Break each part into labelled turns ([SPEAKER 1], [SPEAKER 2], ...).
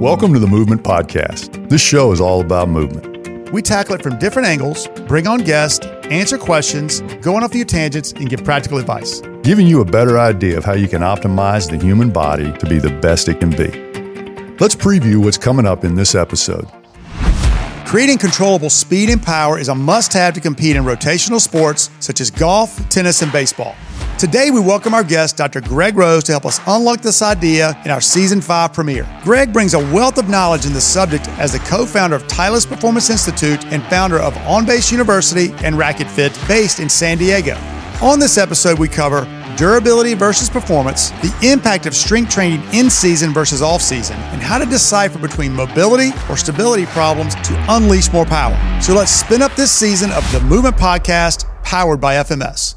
[SPEAKER 1] Welcome to the Movement Podcast. This show is all about movement.
[SPEAKER 2] We tackle it from different angles, bring on guests, answer questions, go on a few tangents, and give practical advice.
[SPEAKER 1] Giving you a better idea of how you can optimize the human body to be the best it can be. Let's preview what's coming up in this episode.
[SPEAKER 2] Creating controllable speed and power is a must have to compete in rotational sports such as golf, tennis, and baseball. Today, we welcome our guest, Dr. Greg Rose, to help us unlock this idea in our season five premiere. Greg brings a wealth of knowledge in this subject as the co founder of Titleist Performance Institute and founder of On Base University and Racket Fit, based in San Diego. On this episode, we cover durability versus performance, the impact of strength training in season versus off season, and how to decipher between mobility or stability problems to unleash more power. So let's spin up this season of the Movement Podcast powered by FMS.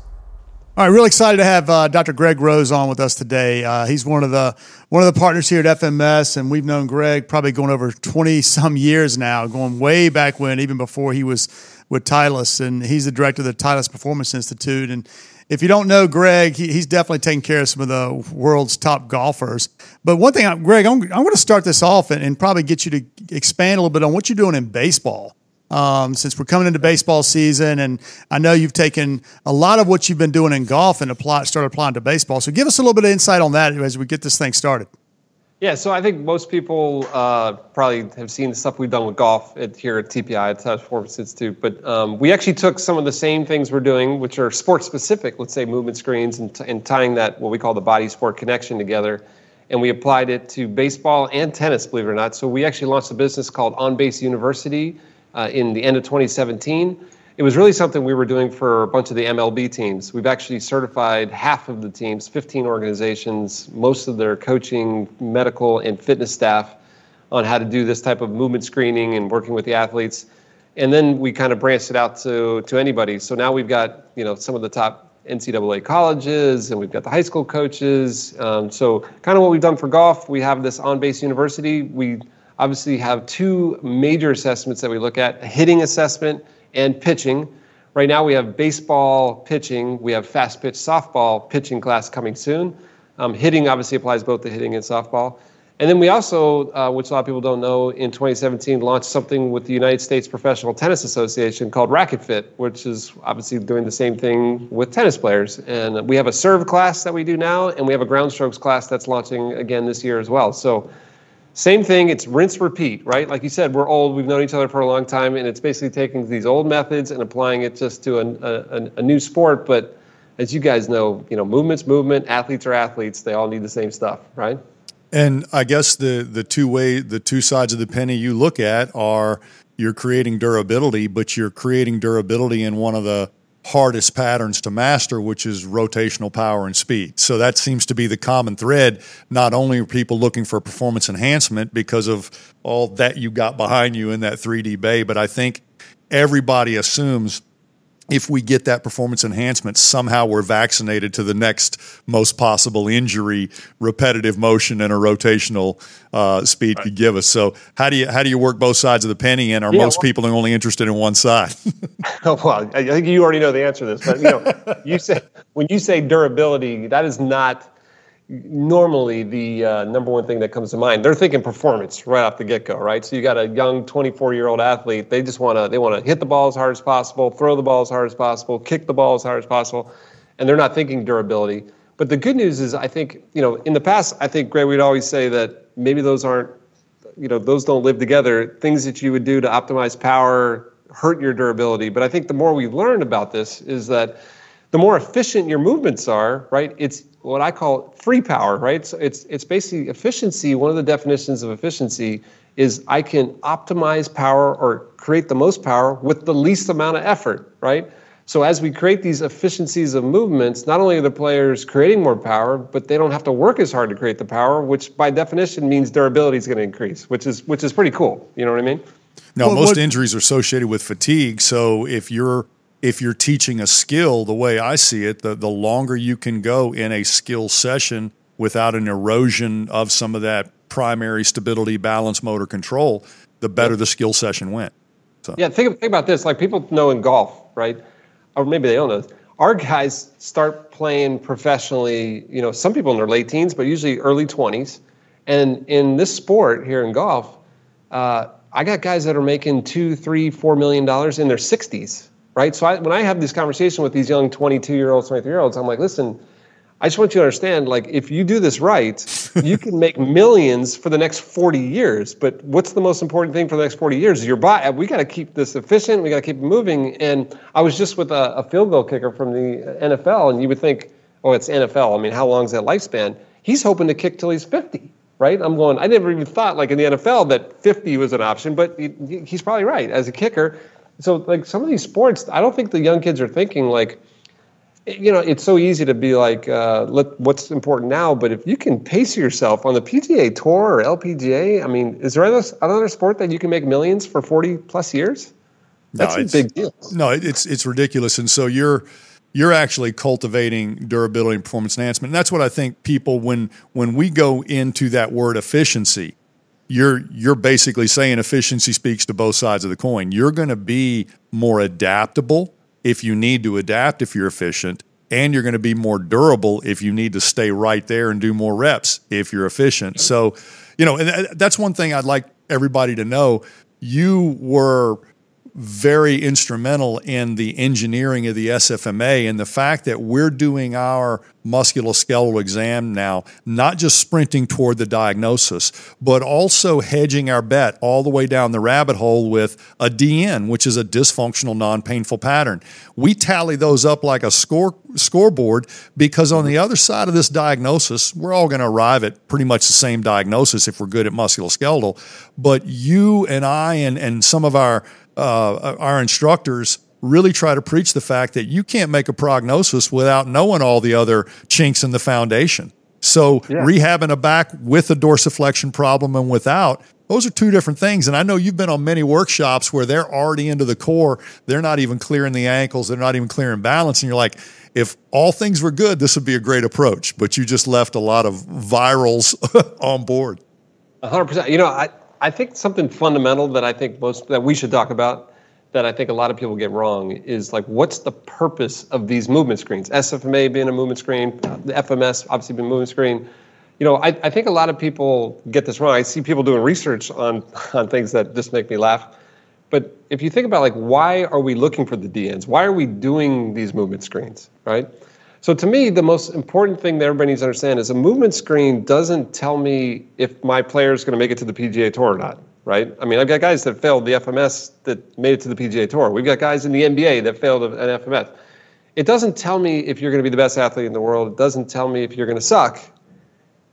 [SPEAKER 2] All right, really excited to have uh, Dr. Greg Rose on with us today. Uh, he's one of the one of the partners here at FMS, and we've known Greg probably going over twenty some years now, going way back when, even before he was with Titleist, and he's the director of the Titleist Performance Institute. And if you don't know Greg, he, he's definitely taking care of some of the world's top golfers. But one thing, Greg, I'm, I'm going to start this off and, and probably get you to expand a little bit on what you're doing in baseball um, since we're coming into baseball season, and I know you've taken a lot of what you've been doing in golf and apply, started applying to baseball. So give us a little bit of insight on that as we get this thing started.
[SPEAKER 3] Yeah, so I think most people uh, probably have seen the stuff we've done with golf at, here at TPI, at Titleist Performance Institute. But um, we actually took some of the same things we're doing, which are sport specific, let's say movement screens, and, t- and tying that, what we call the body sport connection together. And we applied it to baseball and tennis, believe it or not. So we actually launched a business called On Base University uh, in the end of 2017. It was really something we were doing for a bunch of the MLB teams. We've actually certified half of the teams, 15 organizations, most of their coaching, medical, and fitness staff on how to do this type of movement screening and working with the athletes. And then we kind of branched it out to, to anybody. So now we've got you know some of the top NCAA colleges, and we've got the high school coaches. Um, so kind of what we've done for golf, we have this on-base university. We obviously have two major assessments that we look at hitting assessment and pitching. Right now, we have baseball pitching, we have fast pitch softball pitching class coming soon. Um, hitting obviously applies both to hitting and softball. And then we also, uh, which a lot of people don't know, in 2017 launched something with the United States Professional Tennis Association called Racket Fit, which is obviously doing the same thing with tennis players. And we have a serve class that we do now, and we have a ground strokes class that's launching again this year as well. So same thing, it's rinse repeat, right? Like you said, we're old, we've known each other for a long time, and it's basically taking these old methods and applying it just to a, a, a new sport. But as you guys know, you know, movement's movement, athletes are athletes, they all need the same stuff, right?
[SPEAKER 1] And I guess the the two way the two sides of the penny you look at are you're creating durability, but you're creating durability in one of the hardest patterns to master, which is rotational power and speed. So that seems to be the common thread. Not only are people looking for performance enhancement because of all that you got behind you in that 3D bay, but I think everybody assumes if we get that performance enhancement, somehow we're vaccinated to the next most possible injury, repetitive motion, and a rotational uh, speed right. could give us. So, how do you how do you work both sides of the penny? And are yeah, most well, people only interested in one side?
[SPEAKER 3] oh, well, I think you already know the answer to this, but you know, you say when you say durability, that is not normally the uh, number one thing that comes to mind. They're thinking performance right off the get go, right? So you got a young 24 year old athlete. They just want to they want to hit the ball as hard as possible, throw the ball as hard as possible, kick the ball as hard as possible, and they're not thinking durability. But the good news is, I think you know, in the past, I think Greg, we'd always say that maybe those aren't, you know, those don't live together. Things that you would do to optimize power hurt your durability. But I think the more we learn about this is that the more efficient your movements are, right? It's what I call free power, right? So it's it's basically efficiency. One of the definitions of efficiency is I can optimize power or create the most power with the least amount of effort, right? So as we create these efficiencies of movements, not only are the players creating more power, but they don't have to work as hard to create the power, which by definition means durability is going to increase, which is which is pretty cool. You know what I mean?
[SPEAKER 1] Now, well, most what, injuries are associated with fatigue. So if you're if you're teaching a skill, the way I see it, the, the longer you can go in a skill session without an erosion of some of that primary stability, balance, motor control, the better the skill session went.
[SPEAKER 3] So. Yeah, think, think about this. Like people know in golf, right? Or maybe they don't know. Our guys start playing professionally, you know, some people in their late teens, but usually early 20s. And in this sport here in golf, uh, I got guys that are making two, three, four million dollars in their 60s, right? So I, when I have this conversation with these young 22 year olds, 23 year olds, I'm like, listen, I just want you to understand, like, if you do this right, you can make millions for the next 40 years. But what's the most important thing for the next 40 years? Is your body. We got to keep this efficient. We got to keep it moving. And I was just with a, a, field goal kicker from the NFL, and you would think, oh, it's NFL. I mean, how long is that lifespan? He's hoping to kick till he's 50, right? I'm going. I never even thought, like in the NFL, that 50 was an option. But he, he's probably right as a kicker. So, like some of these sports, I don't think the young kids are thinking like you know, it's so easy to be like, uh, let, what's important now? But if you can pace yourself on the PGA Tour or LPGA, I mean, is there another sport that you can make millions for 40 plus years? That's no, a big deal.
[SPEAKER 1] No, it's it's ridiculous. And so you're you're actually cultivating durability and performance enhancement. And that's what I think people when when we go into that word efficiency, you're you're basically saying efficiency speaks to both sides of the coin. You're going to be more adaptable if you need to adapt if you're efficient, and you're going to be more durable if you need to stay right there and do more reps if you're efficient. So, you know, and uh, that's one thing I'd like everybody to know. You were very instrumental in the engineering of the SFMA and the fact that we're doing our musculoskeletal exam now, not just sprinting toward the diagnosis, but also hedging our bet all the way down the rabbit hole with a DN, which is a dysfunctional, non painful pattern. We tally those up like a score scoreboard because on the other side of this diagnosis, we're all going to arrive at pretty much the same diagnosis if we're good at musculoskeletal. But you and I and, and some of our uh, our instructors really try to preach the fact that you can't make a prognosis without knowing all the other chinks in the foundation. So yeah. rehabbing a back with a dorsiflexion problem and without, those are two different things. And I know you've been on many workshops where they're already into the core. They're not even clearing the ankles. They're not even clearing balance. And you're like, if all things were good, this would be a great approach. But you just left a lot of virals on board.
[SPEAKER 3] 100%. You know, I, I think something fundamental that I think most that we should talk about that I think a lot of people get wrong is like what's the purpose of these movement screens? SFMA being a movement screen, the FMS obviously being a movement screen. You know, I, I think a lot of people get this wrong. I see people doing research on on things that just make me laugh. But if you think about like why are we looking for the DNs? Why are we doing these movement screens, right? So to me, the most important thing that everybody needs to understand is a movement screen doesn't tell me if my player is going to make it to the PGA Tour or not, right? I mean, I've got guys that failed the FMS that made it to the PGA Tour. We've got guys in the NBA that failed an FMS. It doesn't tell me if you're going to be the best athlete in the world. It doesn't tell me if you're going to suck.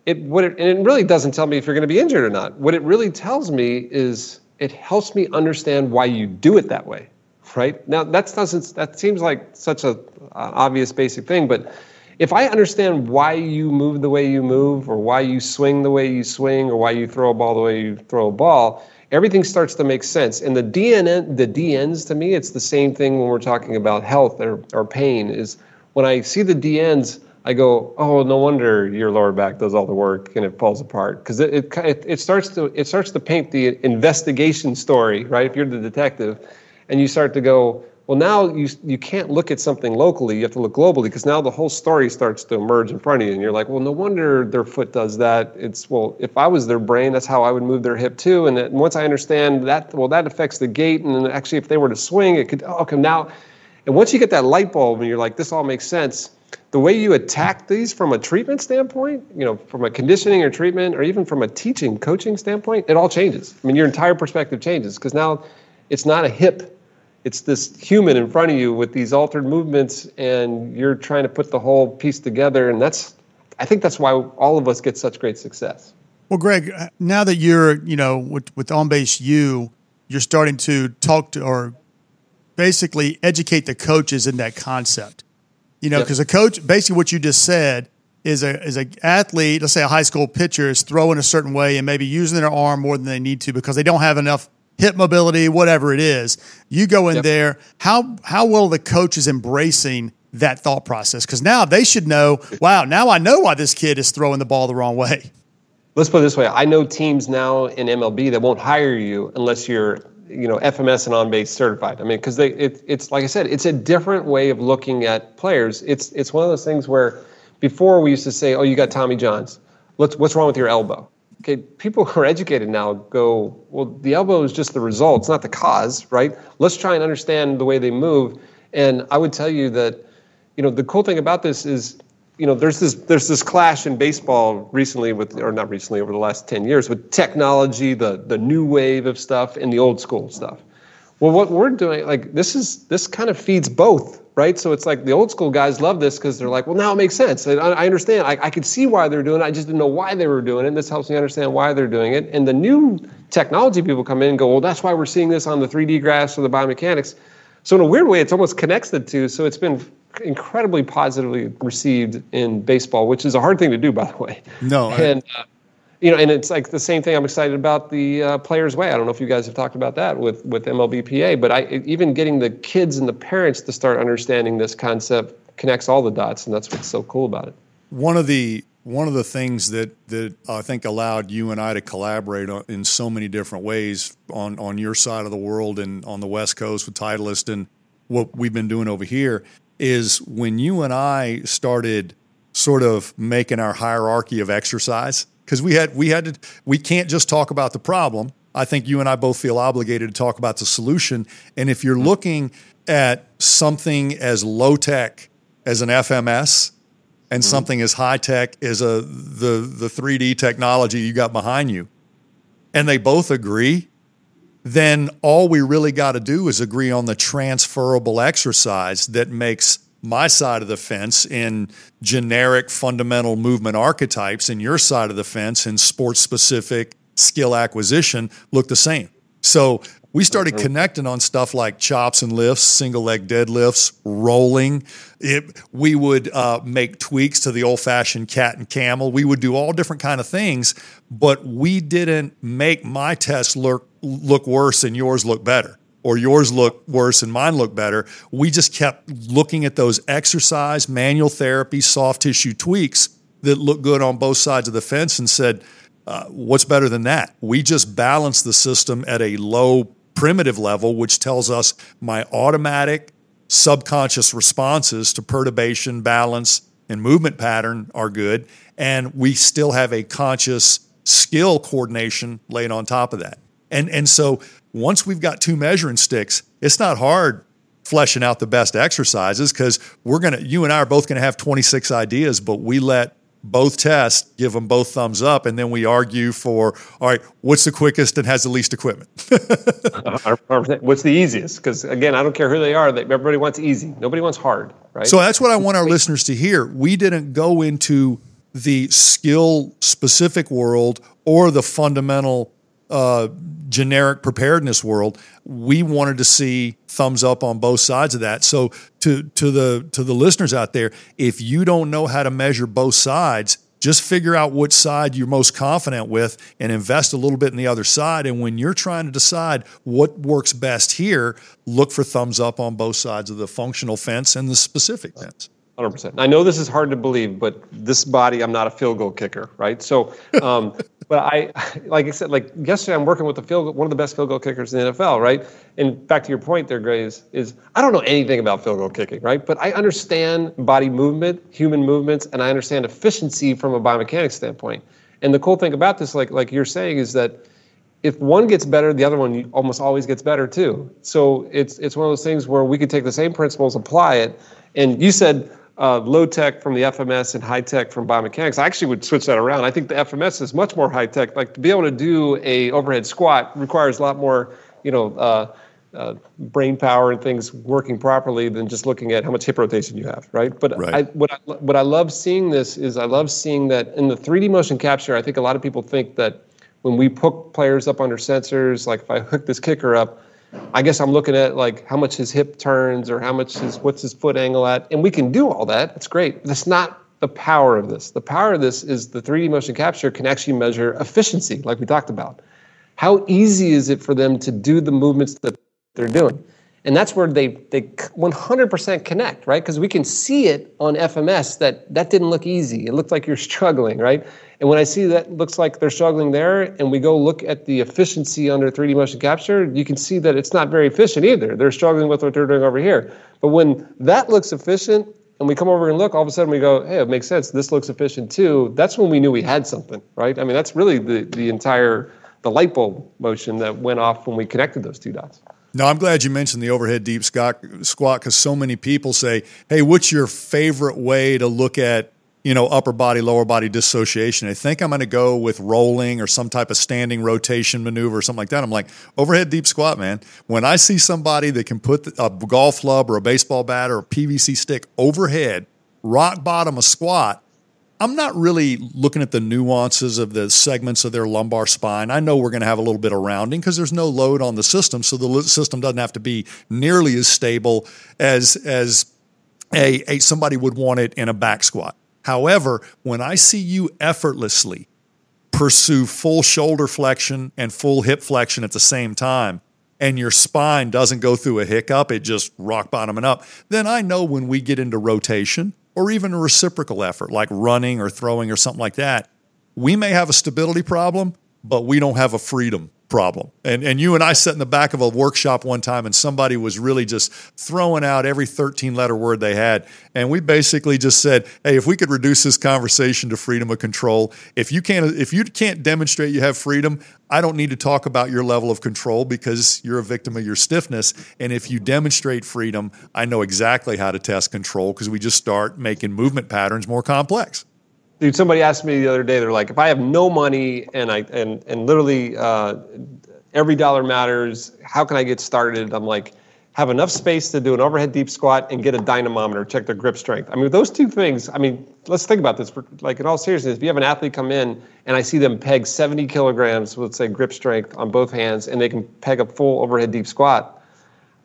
[SPEAKER 3] It, what it, and it really doesn't tell me if you're going to be injured or not. What it really tells me is it helps me understand why you do it that way right? Now that doesn't that seems like such a obvious basic thing, but if I understand why you move the way you move, or why you swing the way you swing, or why you throw a ball the way you throw a ball, everything starts to make sense. And the DN, the DNs to me, it's the same thing when we're talking about health or, or pain. Is when I see the DNs, I go, oh, no wonder your lower back does all the work and it falls apart because it, it, it starts to it starts to paint the investigation story, right? If you're the detective, and you start to go, well, now you you can't look at something locally. You have to look globally because now the whole story starts to emerge in front of you, and you're like, well, no wonder their foot does that. It's well, if I was their brain, that's how I would move their hip too. And, once I understand that, well, that affects the gait, and actually, if they were to swing, it could. Oh, okay, now, and once you get that light bulb, and you're like, this all makes sense. The way you attack these from a treatment standpoint, you know, from a conditioning or treatment, or even from a teaching, coaching standpoint, it all changes. I mean, your entire perspective changes because now it's not a hip it's this human in front of you with these altered movements and you're trying to put the whole piece together and that's i think that's why all of us get such great success
[SPEAKER 2] well greg uh, now that you're you know with, with on-base u you're starting to talk to or basically educate the coaches in that concept you know because yep. a coach basically what you just said is a is a athlete let's say a high school pitcher is throwing a certain way and maybe using their arm more than they need to because they don't have enough hip mobility, whatever it is. You go in yep. there. How how well the coach is embracing that thought process? Because now they should know. Wow, now I know why this kid is throwing the ball the wrong way.
[SPEAKER 3] Let's put it this way: I know teams now in MLB that won't hire you unless you're you know FMS and on base certified. I mean, because they it, it's like I said, it's a different way of looking at players. It's it's one of those things where before we used to say, oh, you got Tommy Johns. Let's, what's wrong with your elbow? Okay, people who are educated now go, well, the elbow is just the result, it's not the cause, right? Let's try and understand the way they move. And I would tell you that, you know, the cool thing about this is, you know, there's this there's this clash in baseball recently with, or not recently, over the last ten years with technology, the the new wave of stuff, and the old school stuff. Well, what we're doing, like this is this kind of feeds both, right? So it's like the old school guys love this because they're like, well, now it makes sense. I, I understand. I, I could see why they're doing it. I just didn't know why they were doing it. And this helps me understand why they're doing it. And the new technology people come in and go, well, that's why we're seeing this on the 3D graphs or the biomechanics. So in a weird way, it's almost connects the two. So it's been incredibly positively received in baseball, which is a hard thing to do, by the way.
[SPEAKER 1] No.
[SPEAKER 3] And uh, you know, and it's like the same thing. I'm excited about the uh, Players Way. I don't know if you guys have talked about that with with MLBPA, but I even getting the kids and the parents to start understanding this concept connects all the dots, and that's what's so cool about it.
[SPEAKER 1] One of the one of the things that that I think allowed you and I to collaborate in so many different ways on on your side of the world and on the West Coast with Titleist and what we've been doing over here is when you and I started sort of making our hierarchy of exercise because we had we had to we can't just talk about the problem. I think you and I both feel obligated to talk about the solution. And if you're looking at something as low tech as an FMS and mm-hmm. something as high tech as a the the 3D technology you got behind you, and they both agree, then all we really got to do is agree on the transferable exercise that makes my side of the fence in generic fundamental movement archetypes and your side of the fence in sports specific skill acquisition look the same. So we started connecting on stuff like chops and lifts, single leg deadlifts, rolling. It, we would uh, make tweaks to the old fashioned cat and camel. We would do all different kind of things, but we didn't make my test look look worse and yours look better or yours look worse and mine look better. We just kept looking at those exercise, manual therapy, soft tissue tweaks that look good on both sides of the fence and said, uh, what's better than that? We just balance the system at a low primitive level, which tells us my automatic subconscious responses to perturbation, balance, and movement pattern are good. And we still have a conscious skill coordination laid on top of that. And, and so once we've got two measuring sticks, it's not hard fleshing out the best exercises because we're going to, you and I are both going to have 26 ideas, but we let both tests give them both thumbs up and then we argue for all right what's the quickest and has the least equipment?
[SPEAKER 3] What's the easiest? Because again i don't care who they are everybody wants easy. Nobody wants hard right?
[SPEAKER 1] So that's what i want our listeners to hear. We didn't go into the skill specific world or the fundamental uh, generic preparedness world, we wanted to see thumbs up on both sides of that. So to to the to the listeners out there, if you don't know how to measure both sides, just figure out which side you're most confident with and invest a little bit in the other side. And when you're trying to decide what works best here, look for thumbs up on both sides of the functional fence and the specific fence.
[SPEAKER 3] 100%. I know this is hard to believe, but this body, I'm not a field goal kicker, right? So, um, but I, like I said, like yesterday, I'm working with the field, one of the best field goal kickers in the NFL, right? And back to your point there, Graves, is I don't know anything about field goal kicking, right? But I understand body movement, human movements, and I understand efficiency from a biomechanics standpoint. And the cool thing about this, like like you're saying, is that if one gets better, the other one almost always gets better too. So it's it's one of those things where we could take the same principles, apply it. And you said uh, low tech from the FMS and high tech from biomechanics. I actually would switch that around. I think the FMS is much more high tech. Like to be able to do a overhead squat requires a lot more, you know, uh, uh, brain power and things working properly than just looking at how much hip rotation you have, right? But right. I, what I, what I love seeing this is I love seeing that in the 3D motion capture. I think a lot of people think that when we put players up under sensors, like if I hook this kicker up I guess I'm looking at like how much his hip turns or how much his what's his foot angle at, and we can do all that. That's great. That's not the power of this. The power of this is the 3D motion capture can actually measure efficiency, like we talked about. How easy is it for them to do the movements that they're doing? And that's where they they 100% connect, right? Because we can see it on FMS that that didn't look easy. It looked like you're struggling, right? And when I see that looks like they're struggling there, and we go look at the efficiency under 3D motion capture, you can see that it's not very efficient either. They're struggling with what they're doing over here. But when that looks efficient, and we come over and look, all of a sudden we go, hey, it makes sense. This looks efficient too. That's when we knew we had something, right? I mean, that's really the, the entire, the light bulb motion that went off when we connected those two dots.
[SPEAKER 1] No, I'm glad you mentioned the overhead deep squat because so many people say, hey, what's your favorite way to look at you know, upper body, lower body dissociation. I think I'm going to go with rolling or some type of standing rotation maneuver or something like that. I'm like, overhead deep squat, man. When I see somebody that can put a golf club or a baseball bat or a PVC stick overhead, rock bottom a squat, I'm not really looking at the nuances of the segments of their lumbar spine. I know we're going to have a little bit of rounding because there's no load on the system, so the system doesn't have to be nearly as stable as as a, a somebody would want it in a back squat. However, when I see you effortlessly pursue full shoulder flexion and full hip flexion at the same time, and your spine doesn't go through a hiccup, it just rock bottoming up, then I know when we get into rotation or even a reciprocal effort like running or throwing or something like that, we may have a stability problem, but we don't have a freedom problem. And and you and I sat in the back of a workshop one time and somebody was really just throwing out every 13 letter word they had. And we basically just said, "Hey, if we could reduce this conversation to freedom of control, if you can't if you can't demonstrate you have freedom, I don't need to talk about your level of control because you're a victim of your stiffness. And if you demonstrate freedom, I know exactly how to test control because we just start making movement patterns more complex."
[SPEAKER 3] Dude, somebody asked me the other day. They're like, if I have no money and I and and literally uh, every dollar matters, how can I get started? I'm like, have enough space to do an overhead deep squat and get a dynamometer, check their grip strength. I mean, those two things. I mean, let's think about this. For, like in all seriousness, if you have an athlete come in and I see them peg 70 kilograms, let's say grip strength on both hands, and they can peg a full overhead deep squat,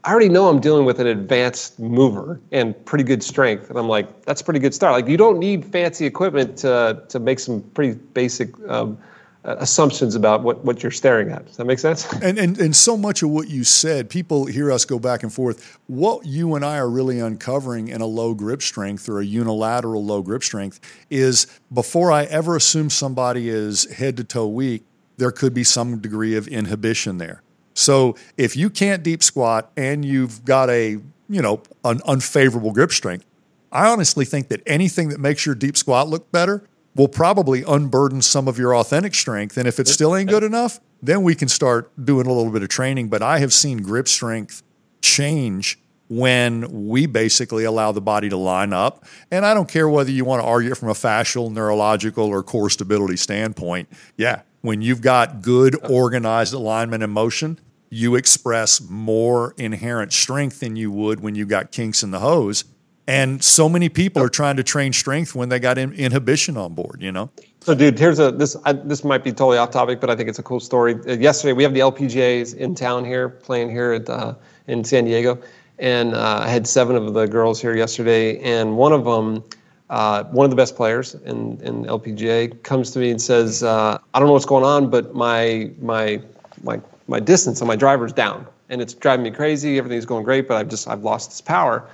[SPEAKER 3] I already know I'm dealing with an advanced mover and pretty good strength. And I'm like, that's a pretty good start. Like, you don't need fancy equipment to, to make some pretty basic um, assumptions about what, what you're staring at. Does that make sense?
[SPEAKER 1] And, and, and so much of what you said, people hear us go back and forth. What you and I are really uncovering in a low grip strength or a unilateral low grip strength is before I ever assume somebody is head to toe weak, there could be some degree of inhibition there. So if you can't deep squat and you've got a, you know, an unfavorable grip strength, I honestly think that anything that makes your deep squat look better will probably unburden some of your authentic strength. And if it still ain't good enough, then we can start doing a little bit of training. But I have seen grip strength change when we basically allow the body to line up. And I don't care whether you want to argue from a fascial, neurological, or core stability standpoint. Yeah, when you've got good organized alignment and motion, you express more inherent strength than you would when you've got kinks in the hose. And so many people are trying to train strength when they got in, inhibition on board, you know?
[SPEAKER 3] So, dude, here's a this I, this might be totally off topic, but I think it's a cool story. Uh, yesterday, we have the LPGA's in town here, playing here at uh, in San Diego, and uh, I had seven of the girls here yesterday, and one of them uh, one of the best players in, in LPGA comes to me and says, uh, "I don't know what's going on, but my my my my distance on my driver's down, and it's driving me crazy. Everything's going great, but I've just I've lost this power,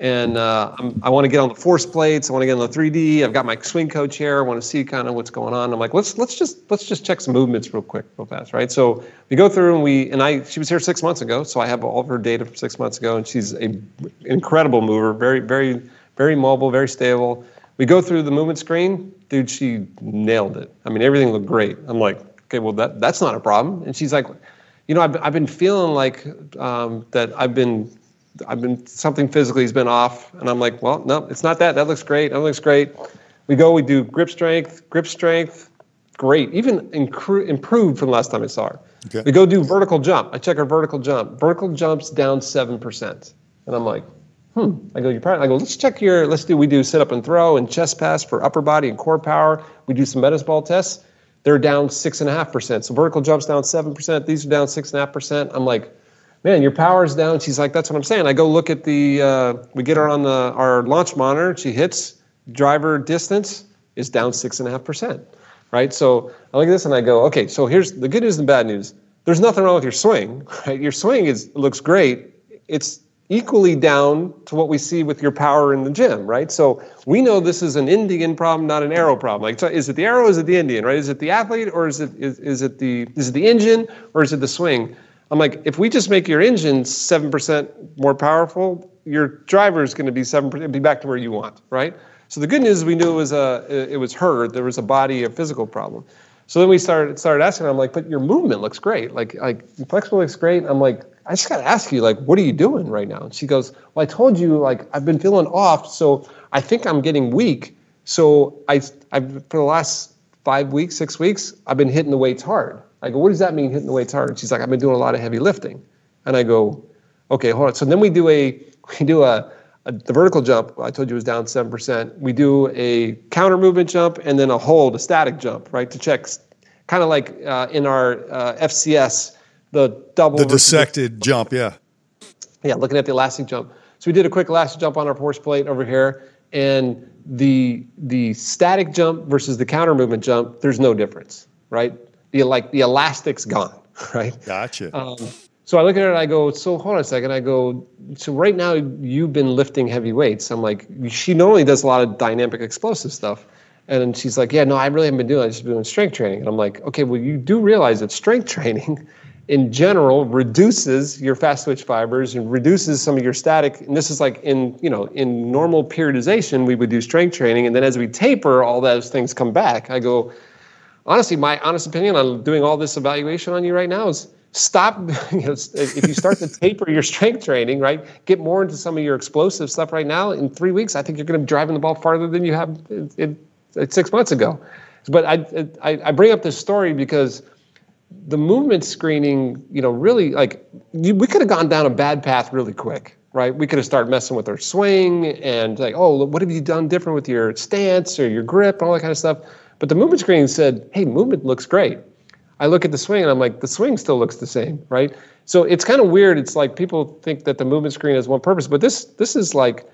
[SPEAKER 3] and uh, i want to get on the force plates. I want to get on the 3D. I've got my swing coach here. I want to see kind of what's going on. I'm like, let's let's just let's just check some movements real quick, real fast, right? So we go through and we and I she was here six months ago, so I have all of her data from six months ago, and she's a incredible mover, very very very mobile, very stable. We go through the movement screen, dude, she nailed it. I mean, everything looked great. I'm like, okay, well, that, that's not a problem. And she's like, you know, I've, I've been feeling like um, that I've been, I've been, something physically has been off. And I'm like, well, no, it's not that. That looks great. That looks great. We go, we do grip strength, grip strength, great. Even incru- improved from last time I saw her. Okay. We go do vertical jump. I check her vertical jump. Vertical jumps down 7%. And I'm like, hmm. I go, you're probably, I go, let's check your, let's do, we do sit up and throw and chest pass for upper body and core power. We do some medicine ball tests. They're down six and a half percent. So vertical jumps down seven percent. These are down six and a half percent. I'm like, man, your power's down. She's like, that's what I'm saying. I go look at the, uh, we get her on the our launch monitor. She hits driver distance is down six and a half percent, right? So I look at this and I go, okay. So here's the good news and the bad news. There's nothing wrong with your swing, right? Your swing is looks great. It's equally down to what we see with your power in the gym, right? So we know this is an Indian problem, not an arrow problem. Like, so is it the arrow? Is it the Indian? Right? Is it the athlete, or is it is, is it the is it the engine, or is it the swing? I'm like, if we just make your engine seven percent more powerful, your driver is going to be seven percent, be back to where you want, right? So the good news is we knew it was a, it was her. There was a body, a physical problem. So then we started started asking. I'm like, but your movement looks great. Like like your flexible looks great. I'm like, I just got to ask you, like, what are you doing right now? And she goes, well, I told you, like, I've been feeling off, so I think I'm getting weak. So I, I've for the last five weeks, six weeks, I've been hitting the weights hard. I go, what does that mean, hitting the weights hard? And she's like, I've been doing a lot of heavy lifting. And I go, okay, hold on. So then we do a we do a the vertical jump. I told you was down seven percent. We do a counter movement jump and then a hold, a static jump, right, to check, kind of like uh, in our uh, FCS the double
[SPEAKER 1] the dissected jump yeah
[SPEAKER 3] yeah looking at the elastic jump so we did a quick elastic jump on our force plate over here and the the static jump versus the counter movement jump there's no difference right the like the elastic's gone right
[SPEAKER 1] gotcha um,
[SPEAKER 3] so I look at it and I go, so hold on a second. I go, so right now you've been lifting heavy weights. I'm like, she normally does a lot of dynamic explosive stuff. And she's like, yeah, no, I really haven't been doing. I've just been doing strength training. And I'm like, okay, well, you do realize that strength training in general reduces your fast twitch fibers and reduces some of your static and this is like in you know in normal periodization we would do strength training and then as we taper all those things come back i go honestly my honest opinion on doing all this evaluation on you right now is stop you know, if you start to taper your strength training right get more into some of your explosive stuff right now in three weeks i think you're going to be driving the ball farther than you have in, in, in six months ago but I, I, I bring up this story because the movement screening, you know, really like you, we could have gone down a bad path really quick, right? We could have started messing with our swing and like, oh, what have you done different with your stance or your grip and all that kind of stuff. But the movement screening said, hey, movement looks great. I look at the swing and I'm like, the swing still looks the same, right? So it's kind of weird. It's like people think that the movement screen has one purpose, but this this is like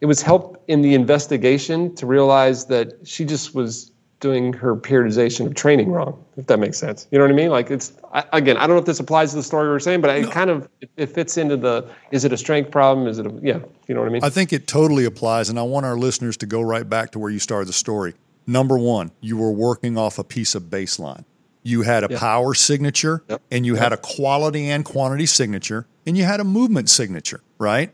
[SPEAKER 3] it was help in the investigation to realize that she just was doing her periodization of training wrong, if that makes sense. You know what I mean? Like it's I, again, I don't know if this applies to the story we are saying, but it no. kind of it, it, fits into the is it a strength problem? Is it a yeah? You know what I mean?
[SPEAKER 1] I think it totally applies, and I want our listeners to go right back to where you started the story. Number one, you were working off a piece of baseline. You had a yep. power signature, yep. and you yep. had a quality and quantity signature, and you had a movement signature, right?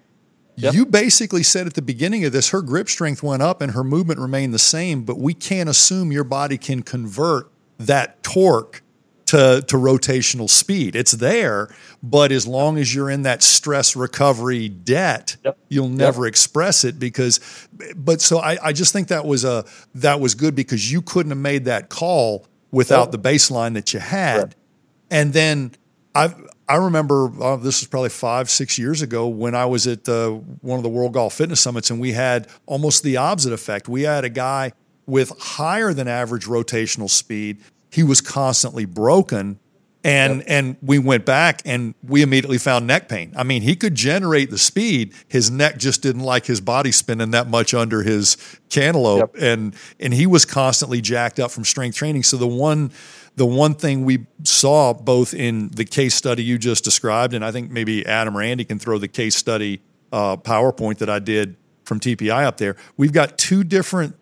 [SPEAKER 1] You basically said at the beginning of this, her grip strength went up and her movement remained the same, but we can't assume your body can convert that torque to, to rotational speed. It's there, but as long as you're in that stress recovery debt, yep. you'll never yep. express it because but so I, I just think that was a that was good because you couldn't have made that call without the baseline that you had. And then I've I remember uh, this was probably five, six years ago when I was at uh, one of the World Golf Fitness Summits, and we had almost the opposite effect. We had a guy with higher than average rotational speed. He was constantly broken. And, yep. and we went back and we immediately found neck pain. I mean, he could generate the speed. His neck just didn't like his body spinning that much under his cantaloupe. Yep. And, and he was constantly jacked up from strength training. So the one, the one thing we saw both in the case study you just described, and I think maybe Adam or Andy can throw the case study uh, PowerPoint that I did from TPI up there. We've got two different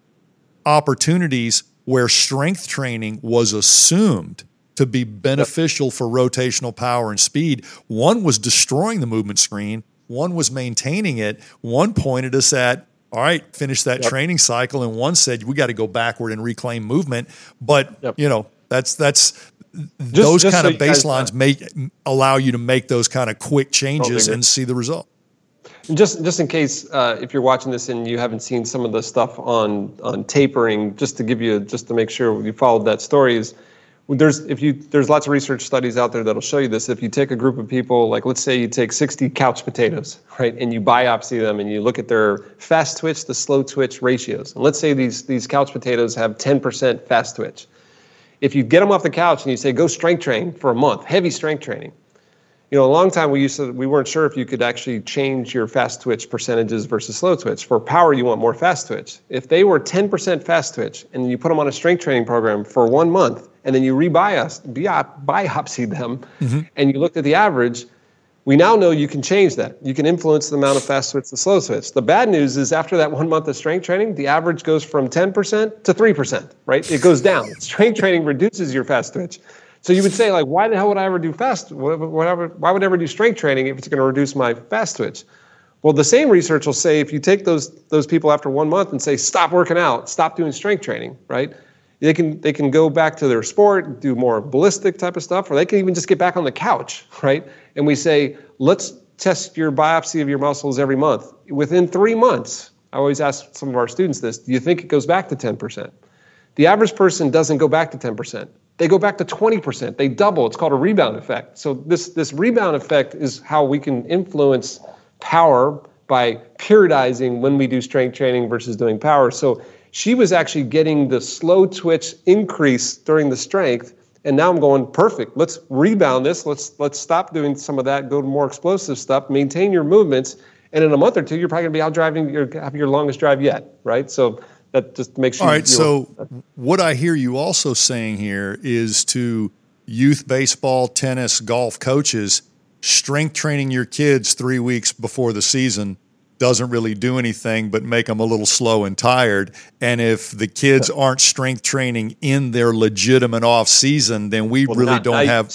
[SPEAKER 1] opportunities where strength training was assumed to be beneficial for rotational power and speed. One was destroying the movement screen, one was maintaining it. One pointed us at all right, finish that yep. training cycle. And one said, we got to go backward and reclaim movement. But, yep. you know, that's that's just, those just kind so of baselines make allow you to make those kind of quick changes and see the result.
[SPEAKER 3] Just just in case uh, if you're watching this and you haven't seen some of the stuff on on tapering, just to give you just to make sure you followed that story is there's if you there's lots of research studies out there that'll show you this. If you take a group of people, like let's say you take 60 couch potatoes, right, and you biopsy them and you look at their fast twitch to slow twitch ratios, and let's say these these couch potatoes have 10% fast twitch if you get them off the couch and you say go strength train for a month, heavy strength training. You know, a long time we used to we weren't sure if you could actually change your fast twitch percentages versus slow twitch. For power, you want more fast twitch. If they were 10% fast twitch and you put them on a strength training program for one month and then you rebiopsy biopsy them mm-hmm. and you looked at the average, we now know you can change that. You can influence the amount of fast twitch to slow twitch. The bad news is after that one month of strength training, the average goes from 10% to 3%, right? It goes down. strength training reduces your fast twitch. So you would say, like, why the hell would I ever do fast? Whatever, why would I ever do strength training if it's going to reduce my fast twitch? Well, the same research will say if you take those those people after one month and say stop working out, stop doing strength training, right? They can they can go back to their sport, do more ballistic type of stuff, or they can even just get back on the couch, right? And we say let's test your biopsy of your muscles every month. Within three months, I always ask some of our students this: Do you think it goes back to 10%? The average person doesn't go back to 10%. They go back to 20%. They double. It's called a rebound effect. So this this rebound effect is how we can influence power by periodizing when we do strength training versus doing power. So she was actually getting the slow twitch increase during the strength. And now I'm going perfect. Let's rebound this. Let's let's stop doing some of that. Go to more explosive stuff. Maintain your movements, and in a month or two, you're probably going to be out driving. Your have your longest drive yet, right? So that just makes you.
[SPEAKER 1] All right. So what I hear you also saying here is to youth baseball, tennis, golf coaches strength training your kids three weeks before the season doesn't really do anything but make them a little slow and tired. And if the kids aren't strength training in their legitimate off season, then we well, really don't have.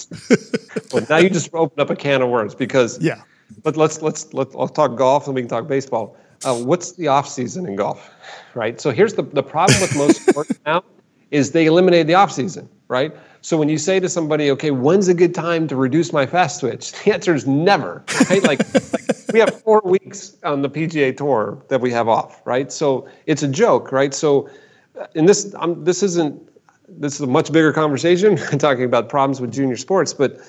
[SPEAKER 3] well, now you just opened up a can of worms because yeah. But let's let's let's, let's talk golf and we can talk baseball. Uh, what's the off season in golf, right? So here's the the problem with most sports now is they eliminated the off season, right? So when you say to somebody, okay, when's a good time to reduce my fast twitch? The answer is never. Right? like, like we have four weeks on the PGA Tour that we have off, right? So it's a joke, right? So, and this um, this isn't this is a much bigger conversation. talking about problems with junior sports, but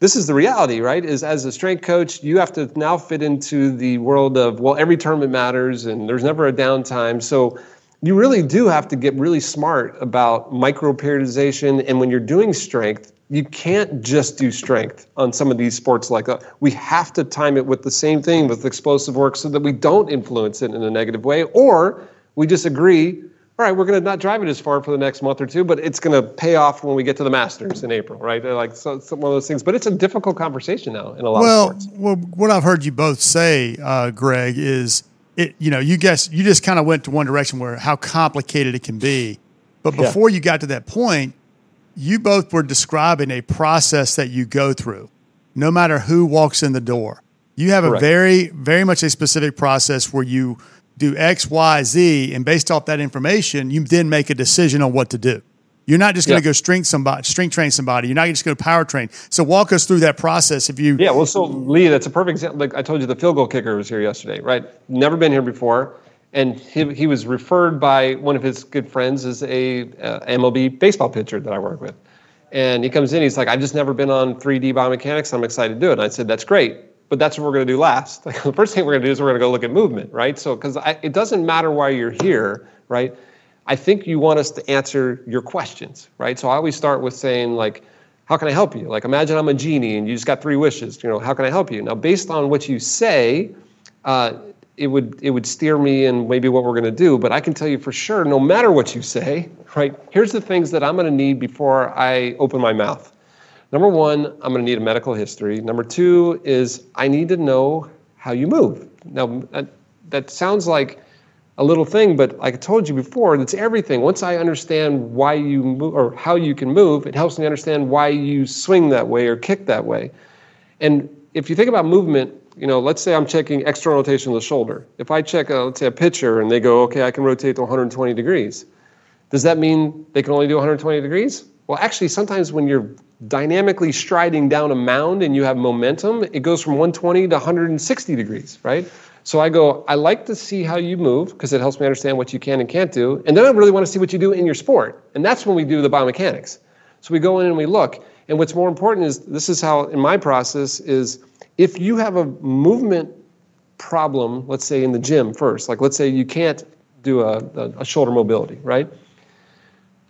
[SPEAKER 3] this is the reality, right? Is as a strength coach, you have to now fit into the world of well, every tournament matters, and there's never a downtime. So you really do have to get really smart about micro periodization. And when you're doing strength, you can't just do strength on some of these sports like that. We have to time it with the same thing with explosive work so that we don't influence it in a negative way, or we just agree. All right, we're going to not drive it as far for the next month or two, but it's going to pay off when we get to the Masters in April, right? Like so, one of those things. But it's a difficult conversation now in a lot
[SPEAKER 2] well,
[SPEAKER 3] of sports.
[SPEAKER 2] Well, what I've heard you both say, uh, Greg, is it, you know, you guess you just kind of went to one direction where how complicated it can be. But before yeah. you got to that point, you both were describing a process that you go through, no matter who walks in the door. You have Correct. a very, very much a specific process where you do X, Y, Z, and based off that information, you then make a decision on what to do. You're not just going to yeah. go strength somebody, strength train somebody. You're not just going to go power train. So walk us through that process. If you
[SPEAKER 3] yeah, well, so Lee, that's a perfect example. Like I told you, the field goal kicker was here yesterday, right? Never been here before, and he, he was referred by one of his good friends as a uh, MLB baseball pitcher that I work with, and he comes in. He's like, I've just never been on 3D biomechanics. I'm excited to do it. And I said, that's great. But that's what we're going to do last. Like, the first thing we're going to do is we're going to go look at movement, right? So, because it doesn't matter why you're here, right? I think you want us to answer your questions, right? So I always start with saying, like, how can I help you? Like, imagine I'm a genie and you just got three wishes. You know, how can I help you? Now, based on what you say, uh, it would it would steer me in maybe what we're going to do. But I can tell you for sure, no matter what you say, right? Here's the things that I'm going to need before I open my mouth. Number one, I'm going to need a medical history. Number two is I need to know how you move. Now, that, that sounds like a little thing, but like I told you before, it's everything. Once I understand why you move or how you can move, it helps me understand why you swing that way or kick that way. And if you think about movement, you know, let's say I'm checking external rotation of the shoulder. If I check, a, let's say, a pitcher and they go, okay, I can rotate to 120 degrees, does that mean they can only do 120 degrees? Well, actually, sometimes when you're dynamically striding down a mound and you have momentum, it goes from 120 to 160 degrees, right? So I go, I like to see how you move because it helps me understand what you can and can't do. And then I really want to see what you do in your sport. And that's when we do the biomechanics. So we go in and we look. And what's more important is this is how, in my process, is if you have a movement problem, let's say in the gym first, like let's say you can't do a, a, shoulder mobility, right?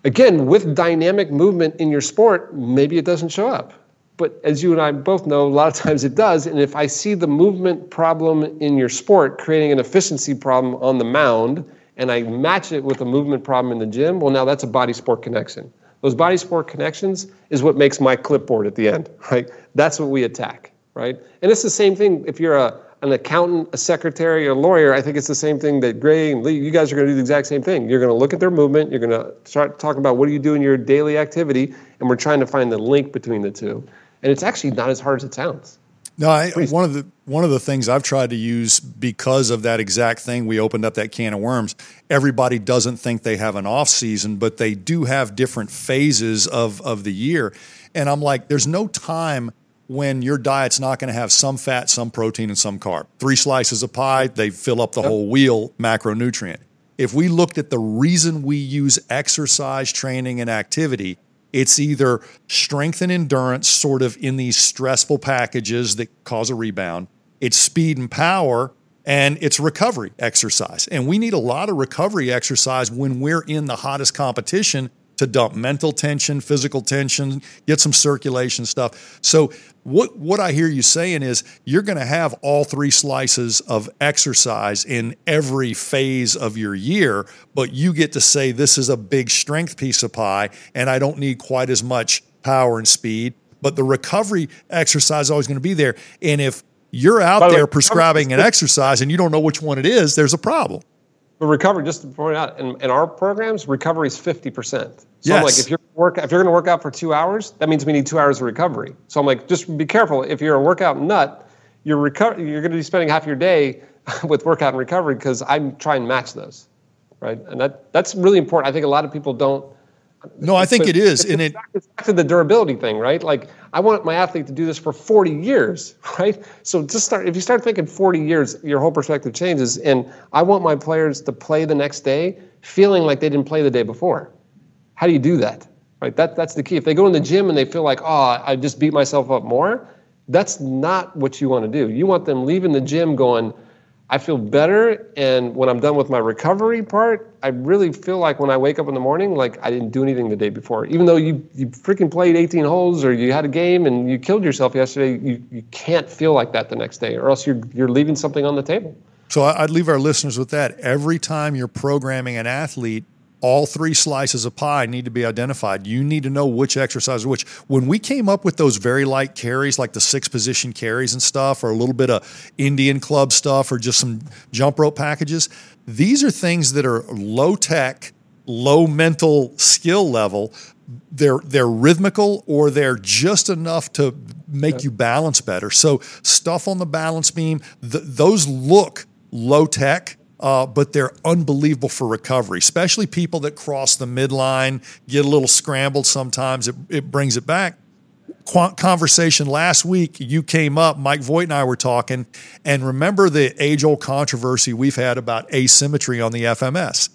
[SPEAKER 3] Again, with dynamic movement in your sport, maybe it doesn't show up. But as you and I both know, a lot of times it does. And if I see the movement problem in your sport creating an efficiency problem on the mound, and I match it with a movement problem in the gym, well, now that's a body sport connection. Those body sport connections is what makes my clipboard at the end, right? That's what we attack, right? And it's the same thing if you're a, an accountant, a secretary, a lawyer. I think it's the same thing that Gray and Lee, you guys are going to do the exact same thing. You're going to look at their movement, you're going to start talking about what do you do in your daily activity, and we're trying to find the link between the two. And it's actually not as hard as it sounds.
[SPEAKER 1] No, I, one of the one of the things I've tried to use because of that exact thing, we opened up that can of worms. Everybody doesn't think they have an off season, but they do have different phases of of the year. And I'm like, there's no time when your diet's not going to have some fat, some protein, and some carb. Three slices of pie, they fill up the yep. whole wheel macronutrient. If we looked at the reason we use exercise, training, and activity, it's either strength and endurance, sort of in these stressful packages that cause a rebound, it's speed and power, and it's recovery exercise. And we need a lot of recovery exercise when we're in the hottest competition to dump mental tension, physical tension, get some circulation stuff. So what what I hear you saying is you're going to have all three slices of exercise in every phase of your year, but you get to say this is a big strength piece of pie and I don't need quite as much power and speed, but the recovery exercise is always going to be there. And if you're out there way, prescribing an exercise and you don't know which one it is, there's a problem.
[SPEAKER 3] But recovery, just to point out, in, in our programs, recovery is 50%. So yes. I'm like, if you're work, if you're going to work out for two hours, that means we need two hours of recovery. So I'm like, just be careful. If you're a workout nut, you're reco- you're going to be spending half your day with workout and recovery because I'm trying to match those, right? And that that's really important. I think a lot of people don't
[SPEAKER 1] no, I think it is, and it,
[SPEAKER 3] it's back to the durability thing, right? Like I want my athlete to do this for 40 years, right? So just start if you start thinking 40 years, your whole perspective changes. And I want my players to play the next day feeling like they didn't play the day before. How do you do that? Right? That that's the key. If they go in the gym and they feel like, oh, I just beat myself up more, that's not what you want to do. You want them leaving the gym going I feel better, and when I'm done with my recovery part, I really feel like when I wake up in the morning, like I didn't do anything the day before. Even though you you freaking played 18 holes or you had a game and you killed yourself yesterday, you, you can't feel like that the next day, or else you're you're leaving something on the table.
[SPEAKER 1] So I'd leave our listeners with that. Every time you're programming an athlete, all three slices of pie need to be identified. You need to know which exercise which. When we came up with those very light carries, like the six position carries and stuff, or a little bit of Indian club stuff, or just some jump rope packages, these are things that are low tech, low mental skill level. They're they're rhythmical or they're just enough to make you balance better. So stuff on the balance beam, th- those look low tech uh, but they're unbelievable for recovery, especially people that cross the midline, get a little scrambled sometimes. It, it brings it back. Qu- conversation last week, you came up, Mike Voight and I were talking, and remember the age old controversy we've had about asymmetry on the FMS.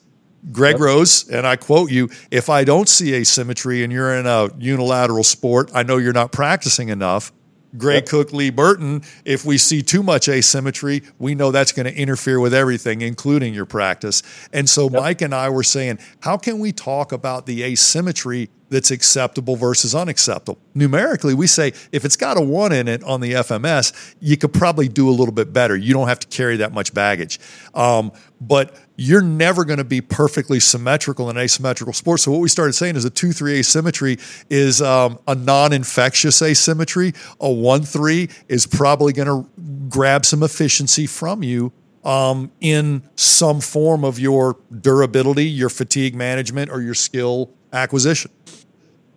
[SPEAKER 1] Greg yep. Rose, and I quote you if I don't see asymmetry and you're in a unilateral sport, I know you're not practicing enough. Gray yep. Cook, Lee Burton, if we see too much asymmetry, we know that's going to interfere with everything, including your practice. And so yep. Mike and I were saying, how can we talk about the asymmetry that's acceptable versus unacceptable? Numerically, we say if it's got a one in it on the FMS, you could probably do a little bit better. You don't have to carry that much baggage. Um, but you're never going to be perfectly symmetrical in asymmetrical sports. So what we started saying is a two three asymmetry is um, a non-infectious asymmetry. A one three is probably going to grab some efficiency from you um, in some form of your durability, your fatigue management, or your skill acquisition.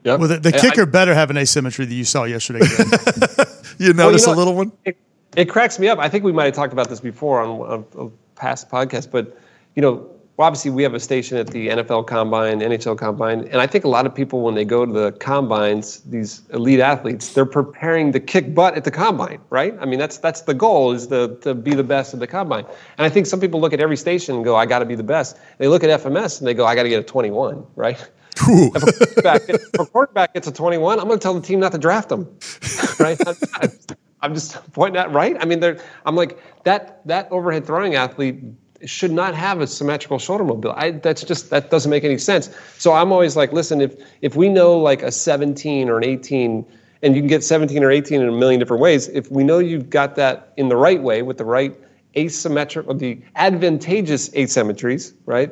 [SPEAKER 2] Yep. Well, the, the kicker I, better have an asymmetry that you saw yesterday.
[SPEAKER 1] you notice well, you know, a little one.
[SPEAKER 3] It, it, cracks me up. I think we might have talked about this before on a, a past podcast, but you know, obviously we have a station at the NFL Combine, NHL Combine, and I think a lot of people when they go to the combines, these elite athletes, they're preparing to kick butt at the combine, right? I mean, that's that's the goal is to, to be the best at the combine. And I think some people look at every station and go, I got to be the best. They look at FMS and they go, I got to get a 21, right? If a, quarterback, if a quarterback gets a 21, I'm going to tell the team not to draft them, right? I'm just pointing out, right? I mean, I'm like that that overhead throwing athlete should not have a symmetrical shoulder mobility. That's just that doesn't make any sense. So I'm always like, listen, if if we know like a 17 or an 18, and you can get 17 or 18 in a million different ways, if we know you've got that in the right way with the right asymmetrical, the advantageous asymmetries, right?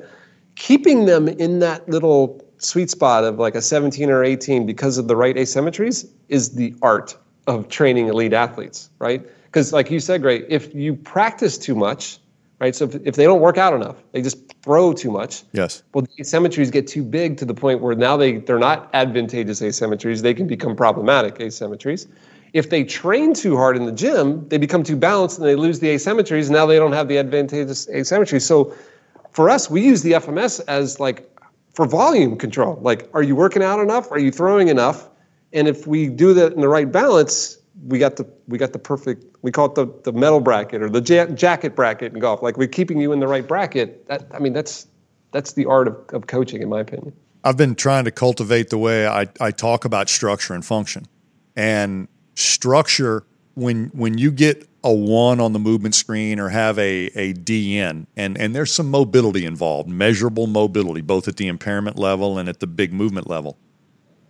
[SPEAKER 3] Keeping them in that little sweet spot of like a 17 or 18 because of the right asymmetries is the art of training elite athletes, right? Because like you said, Gray, if you practice too much right? So if, if they don't work out enough, they just throw too much.
[SPEAKER 1] Yes.
[SPEAKER 3] Well, the asymmetries get too big to the point where now they they're not advantageous asymmetries; they can become problematic asymmetries. If they train too hard in the gym, they become too balanced and they lose the asymmetries. And now they don't have the advantageous asymmetry. So for us, we use the FMS as like for volume control. Like, are you working out enough? Are you throwing enough? And if we do that in the right balance, we got the we got the perfect. We call it the, the medal bracket or the ja- jacket bracket in golf. Like we're keeping you in the right bracket. That I mean, that's that's the art of, of coaching, in my opinion.
[SPEAKER 1] I've been trying to cultivate the way I, I talk about structure and function. And structure, when when you get a one on the movement screen or have a, a DN, and, and there's some mobility involved, measurable mobility, both at the impairment level and at the big movement level,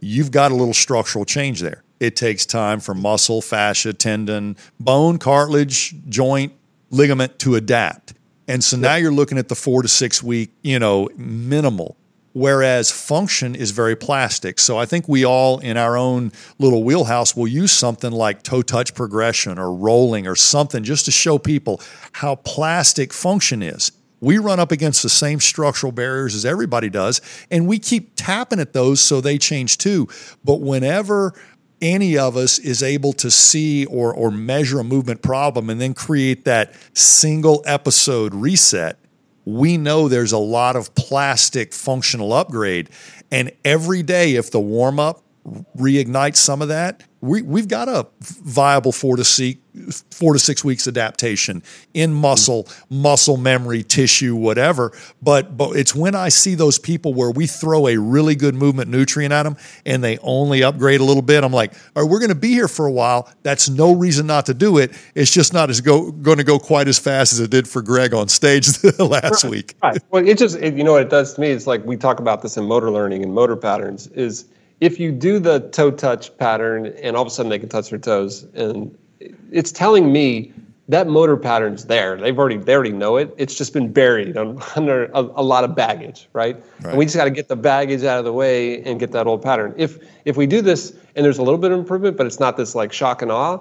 [SPEAKER 1] you've got a little structural change there. It takes time for muscle, fascia, tendon, bone, cartilage, joint, ligament to adapt. And so now you're looking at the four to six week, you know, minimal whereas function is very plastic. So I think we all, in our own little wheelhouse, will use something like toe touch progression or rolling or something just to show people how plastic function is. We run up against the same structural barriers as everybody does, and we keep tapping at those so they change too. But whenever any of us is able to see or, or measure a movement problem and then create that single episode reset, we know there's a lot of plastic functional upgrade. And every day, if the warm up reignites some of that, we, we've got a viable four to six, four to six weeks adaptation in muscle, muscle memory, tissue, whatever. But but it's when I see those people where we throw a really good movement nutrient at them and they only upgrade a little bit. I'm like, all right, we're going to be here for a while. That's no reason not to do it. It's just not as go going to go quite as fast as it did for Greg on stage last
[SPEAKER 3] right.
[SPEAKER 1] week.
[SPEAKER 3] Right. Well, it just it, you know what it does to me. It's like we talk about this in motor learning and motor patterns is if you do the toe touch pattern and all of a sudden they can touch their toes and it's telling me that motor pattern's there. They've already they already know it. It's just been buried on, under a, a, lot of baggage right, right. and we just got to get the baggage out of the way and get that old pattern. If if we do this and there's a little bit of improvement but it's not this like shock and awe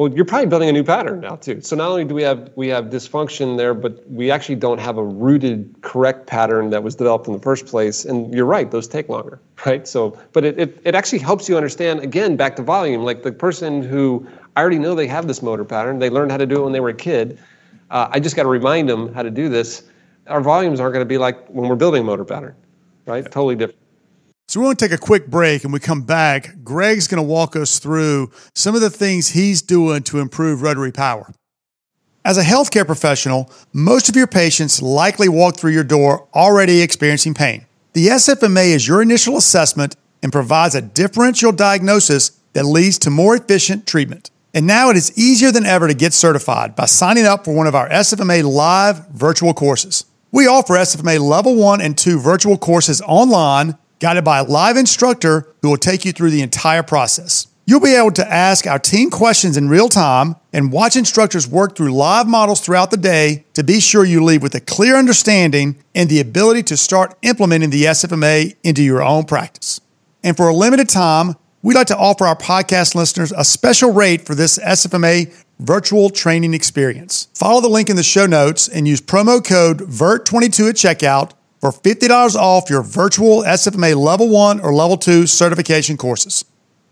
[SPEAKER 3] well, you're probably building a new pattern now too. So not only do we have we have dysfunction there, but we actually don't have a rooted correct pattern that was developed in the first place. And you're right; those take longer, right? So, but it it, it actually helps you understand again back to volume. Like the person who I already know they have this motor pattern. They learned how to do it when they were a kid. Uh, I just got to remind them how to do this. Our volumes aren't going to be like when we're building a motor pattern, right? Totally different.
[SPEAKER 2] So we want to take a quick break and we come back. Greg's going to walk us through some of the things he's doing to improve rotary power. As a healthcare professional, most of your patients likely walk through your door already experiencing pain. The SFMA is your initial assessment and provides a differential diagnosis that leads to more efficient treatment. And now it is easier than ever to get certified by signing up for one of our SFMA live virtual courses. We offer SFMA level 1 and 2 virtual courses online guided by a live instructor who will take you through the entire process. You'll be able to ask our team questions in real time and watch instructors work through live models throughout the day to be sure you leave with a clear understanding and the ability to start implementing the SFMA into your own practice. And for a limited time, we'd like to offer our podcast listeners a special rate for this SFMA virtual training experience. Follow the link in the show notes and use promo code VIRT22 at checkout for $50 off your virtual SFMA level one or level two certification courses.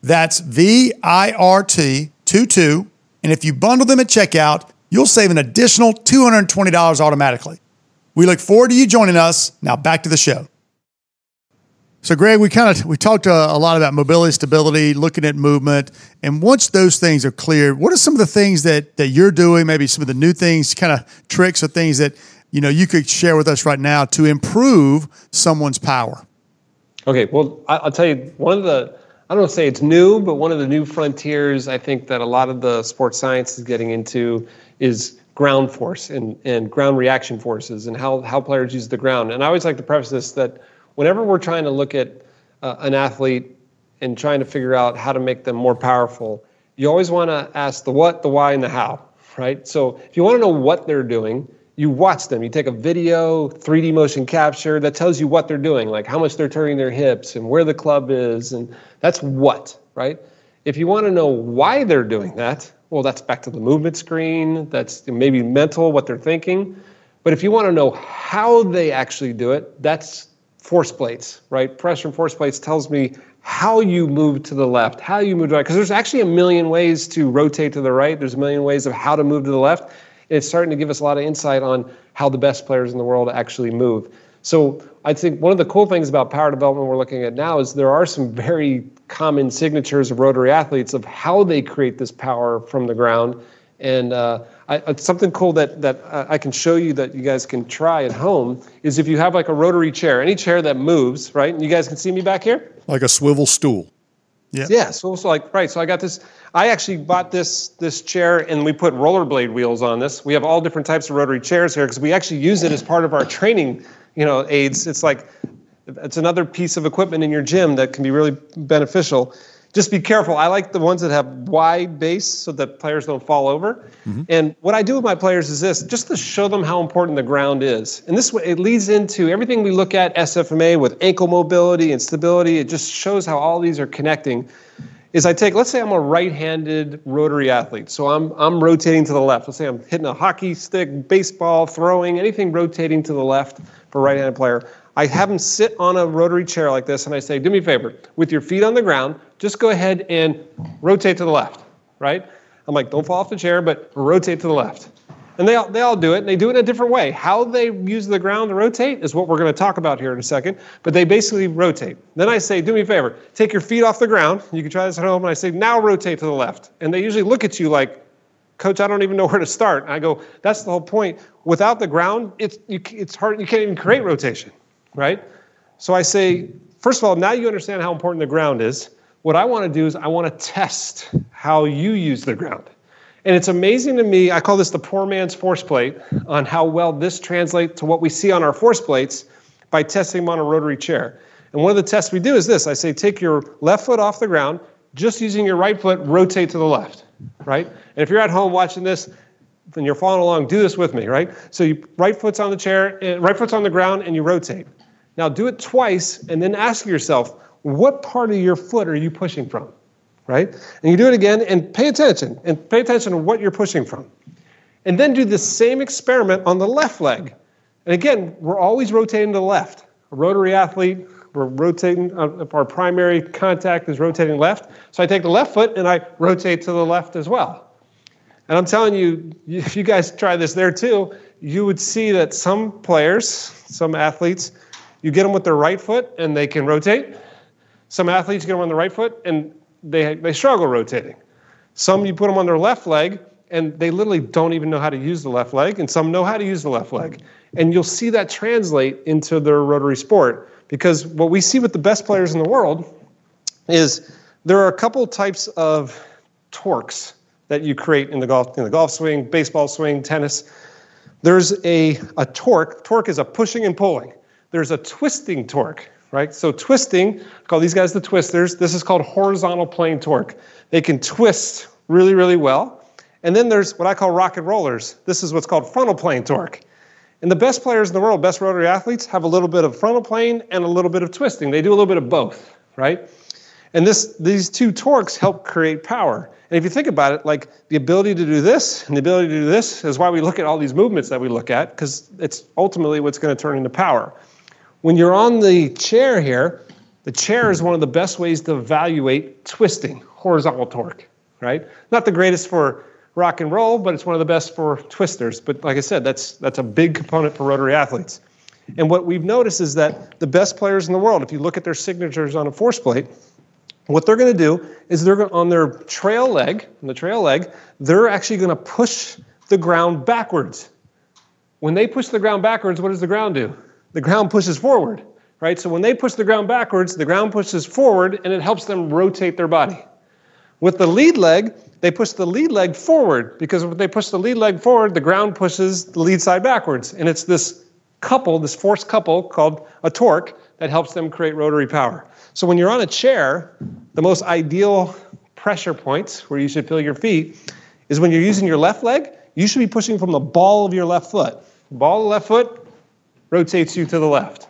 [SPEAKER 2] That's VIRT22. And if you bundle them at checkout, you'll save an additional $220 automatically. We look forward to you joining us. Now back to the show. So, Greg, we kind of we talked uh, a lot about mobility, stability, looking at movement, and once those things are clear, what are some of the things that that you're doing? Maybe some of the new things, kind of tricks or things that you know you could share with us right now to improve someone's power?
[SPEAKER 3] Okay, well, I'll tell you one of the I don't say it's new, but one of the new frontiers I think that a lot of the sports science is getting into is ground force and, and ground reaction forces and how, how players use the ground. And I always like to preface this that whenever we're trying to look at uh, an athlete and trying to figure out how to make them more powerful, you always want to ask the what, the why, and the how, right? So if you want to know what they're doing, you watch them. You take a video, 3D motion capture that tells you what they're doing, like how much they're turning their hips and where the club is, and that's what, right? If you want to know why they're doing that, well, that's back to the movement screen. That's maybe mental, what they're thinking. But if you want to know how they actually do it, that's force plates, right? Pressure and force plates tells me how you move to the left, how you move to the right, because there's actually a million ways to rotate to the right. There's a million ways of how to move to the left. It's starting to give us a lot of insight on how the best players in the world actually move. So I think one of the cool things about power development we're looking at now is there are some very common signatures of rotary athletes of how they create this power from the ground. And uh, I, something cool that, that I can show you that you guys can try at home is if you have like a rotary chair, any chair that moves, right? And you guys can see me back here?
[SPEAKER 1] Like a swivel stool.
[SPEAKER 3] Yeah. Yeah. So it's like right. So I got this. I actually bought this this chair, and we put rollerblade wheels on this. We have all different types of rotary chairs here because we actually use it as part of our training, you know, aids. It's like it's another piece of equipment in your gym that can be really beneficial just be careful. I like the ones that have wide base so that players don't fall over. Mm-hmm. And what I do with my players is this, just to show them how important the ground is. And this way, it leads into everything we look at SFMA with ankle mobility and stability. It just shows how all these are connecting. Is I take, let's say I'm a right-handed rotary athlete, so I'm I'm rotating to the left. Let's say I'm hitting a hockey stick, baseball, throwing, anything rotating to the left for a right-handed player. I have them sit on a rotary chair like this, and I say, do me a favor, with your feet on the ground, just go ahead and rotate to the left, right? I'm like, don't fall off the chair, but rotate to the left. And they all, they all do it, and they do it in a different way. How they use the ground to rotate is what we're going to talk about here in a second, but they basically rotate. Then I say, do me a favor, take your feet off the ground. You can try this at home, and I say, now rotate to the left. And they usually look at you like, Coach, I don't even know where to start. And I go, that's the whole point. Without the ground, it's, you, it's hard, you can't even create rotation right? So I say, first of all, now you understand how important the ground is. What I want to do is I want to test how you use the ground. And it's amazing to me, I call this the poor man's force plate, on how well this translates to what we see on our force plates by testing them on a rotary chair. And one of the tests we do is this I say, take your left foot off the ground, just using your right foot, rotate to the left, right? And if you're at home watching this, and you're following along, do this with me, right? So you right foot's on the chair, eh, right foot's on the ground, and you rotate. Now do it twice and then ask yourself, what part of your foot are you pushing from? Right? And you do it again and pay attention and pay attention to what you're pushing from. And then do the same experiment on the left leg. And again, we're always rotating to the left. A rotary athlete, we're rotating, uh, our primary contact is rotating left. So I take the left foot and I rotate to the left as well. And I'm telling you, if you guys try this there too, you would see that some players, some athletes, you get them with their right foot and they can rotate. Some athletes get them on the right foot and they, they struggle rotating. Some you put them on their left leg and they literally don't even know how to use the left leg, and some know how to use the left leg. And you'll see that translate into their rotary sport because what we see with the best players in the world is there are a couple types of torques that you create in the golf in the golf swing, baseball swing, tennis. There's a, a torque. Torque is a pushing and pulling there's a twisting torque, right? So twisting, I call these guys the twisters. This is called horizontal plane torque. They can twist really, really well. And then there's what I call rocket rollers. This is what's called frontal plane torque. And the best players in the world, best rotary athletes, have a little bit of frontal plane and a little bit of twisting. They do a little bit of both, right? And this, these two torques help create power. And if you think about it, like the ability to do this and the ability to do this is why we look at all these movements that we look at, because it's ultimately what's going to turn into power. When you're on the chair here, the chair is one of the best ways to evaluate twisting, horizontal torque, right? Not the greatest for rock and roll, but it's one of the best for twisters. But like I said, that's, that's a big component for rotary athletes. And what we've noticed is that the best players in the world, if you look at their signatures on a force plate, what they're going to do is they're going, on their trail leg, on the trail leg, they're actually going to push the ground backwards. When they push the ground backwards, what does the ground do? The ground pushes forward, right? So when they push the ground backwards, the ground pushes forward and it helps them rotate their body. With the lead leg, they push the lead leg forward because when they push the lead leg forward, the ground pushes the lead side backwards. And it's this couple, this force couple called a torque that helps them create rotary power. So when you're on a chair, the most ideal pressure points where you should feel your feet is when you're using your left leg, you should be pushing from the ball of your left foot. Ball of left foot, rotates you to the left.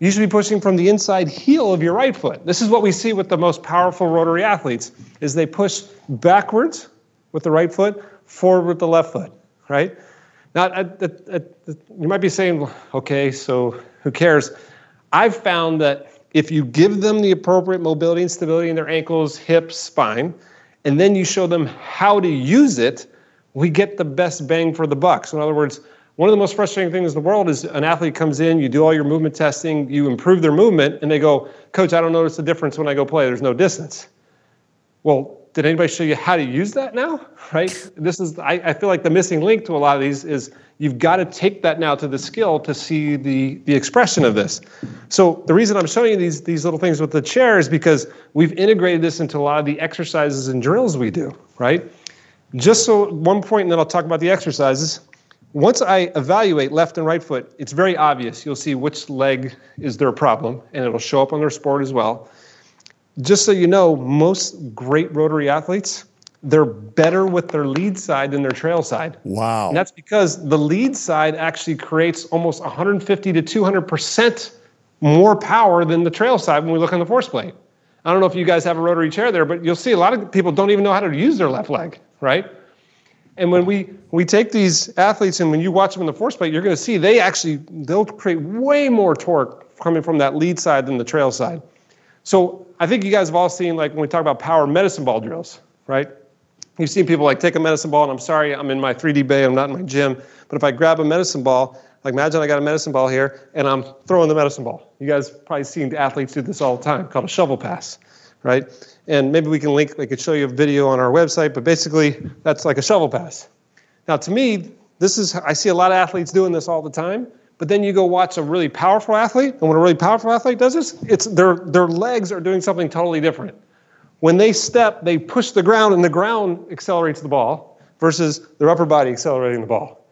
[SPEAKER 3] You should be pushing from the inside heel of your right foot. This is what we see with the most powerful rotary athletes is they push backwards with the right foot, forward with the left foot, right? Now, you might be saying, okay, so who cares? I've found that if you give them the appropriate mobility and stability in their ankles, hips, spine, and then you show them how to use it, we get the best bang for the buck. So, in other words, one of the most frustrating things in the world is an athlete comes in, you do all your movement testing, you improve their movement, and they go, Coach, I don't notice the difference when I go play. There's no distance. Well, did anybody show you how to use that now? Right? This is, I, I feel like the missing link to a lot of these is you've got to take that now to the skill to see the, the expression of this. So the reason I'm showing you these, these little things with the chair is because we've integrated this into a lot of the exercises and drills we do, right? Just so one point, and then I'll talk about the exercises. Once I evaluate left and right foot, it's very obvious. You'll see which leg is their problem, and it'll show up on their sport as well just so you know, most great rotary athletes, they're better with their lead side than their trail side.
[SPEAKER 1] Wow.
[SPEAKER 3] And that's because the lead side actually creates almost 150 to 200% more power than the trail side when we look on the force plate. I don't know if you guys have a rotary chair there, but you'll see a lot of people don't even know how to use their left leg, right? And when we we take these athletes and when you watch them in the force plate, you're going to see they actually they'll create way more torque coming from that lead side than the trail side. So I think you guys have all seen, like, when we talk about power medicine ball drills, right? You've seen people like take a medicine ball, and I'm sorry, I'm in my 3D bay, I'm not in my gym, but if I grab a medicine ball, like imagine I got a medicine ball here, and I'm throwing the medicine ball. You guys probably seen athletes do this all the time, called a shovel pass, right? And maybe we can link, I could show you a video on our website, but basically that's like a shovel pass. Now, to me, this is, I see a lot of athletes doing this all the time, but then you go watch a really powerful athlete, and when a really powerful athlete does this, it's their, their legs are doing something totally different. When they step, they push the ground, and the ground accelerates the ball versus their upper body accelerating the ball.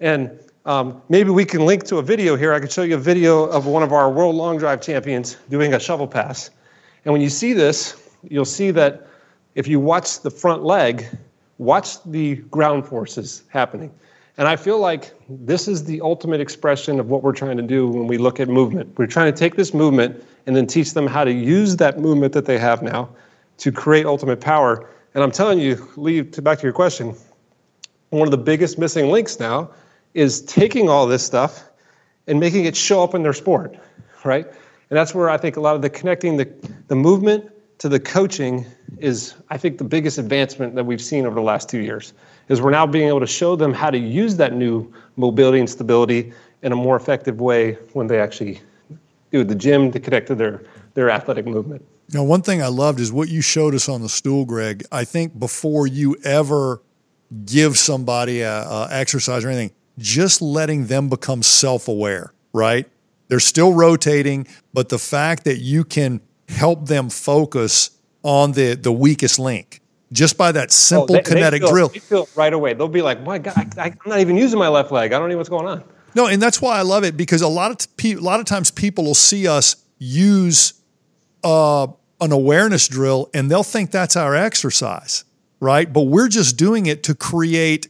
[SPEAKER 3] And um, maybe we can link to a video here. I could show you a video of one of our world long drive champions doing a shovel pass. And when you see this, you'll see that if you watch the front leg, watch the ground forces happening. And I feel like this is the ultimate expression of what we're trying to do when we look at movement. We're trying to take this movement and then teach them how to use that movement that they have now to create ultimate power. And I'm telling you, Lee, to back to your question, one of the biggest missing links now is taking all this stuff and making it show up in their sport, right? And that's where I think a lot of the connecting the, the movement to the coaching is, I think, the biggest advancement that we've seen over the last two years is we're now being able to show them how to use that new mobility and stability in a more effective way when they actually do the gym to connect to their, their athletic movement.
[SPEAKER 1] Now, one thing I loved is what you showed us on the stool, Greg. I think before you ever give somebody a, a exercise or anything, just letting them become self-aware, right? They're still rotating, but the fact that you can help them focus on the the weakest link just by that simple oh, they, kinetic
[SPEAKER 3] they feel,
[SPEAKER 1] drill.
[SPEAKER 3] They feel right away. They'll be like, "My God, I, am not even using my left leg. I don't know what's going on."
[SPEAKER 1] No, and that's why I love it because a lot of t- a lot of times people will see us use uh, an awareness drill and they'll think that's our exercise, right? But we're just doing it to create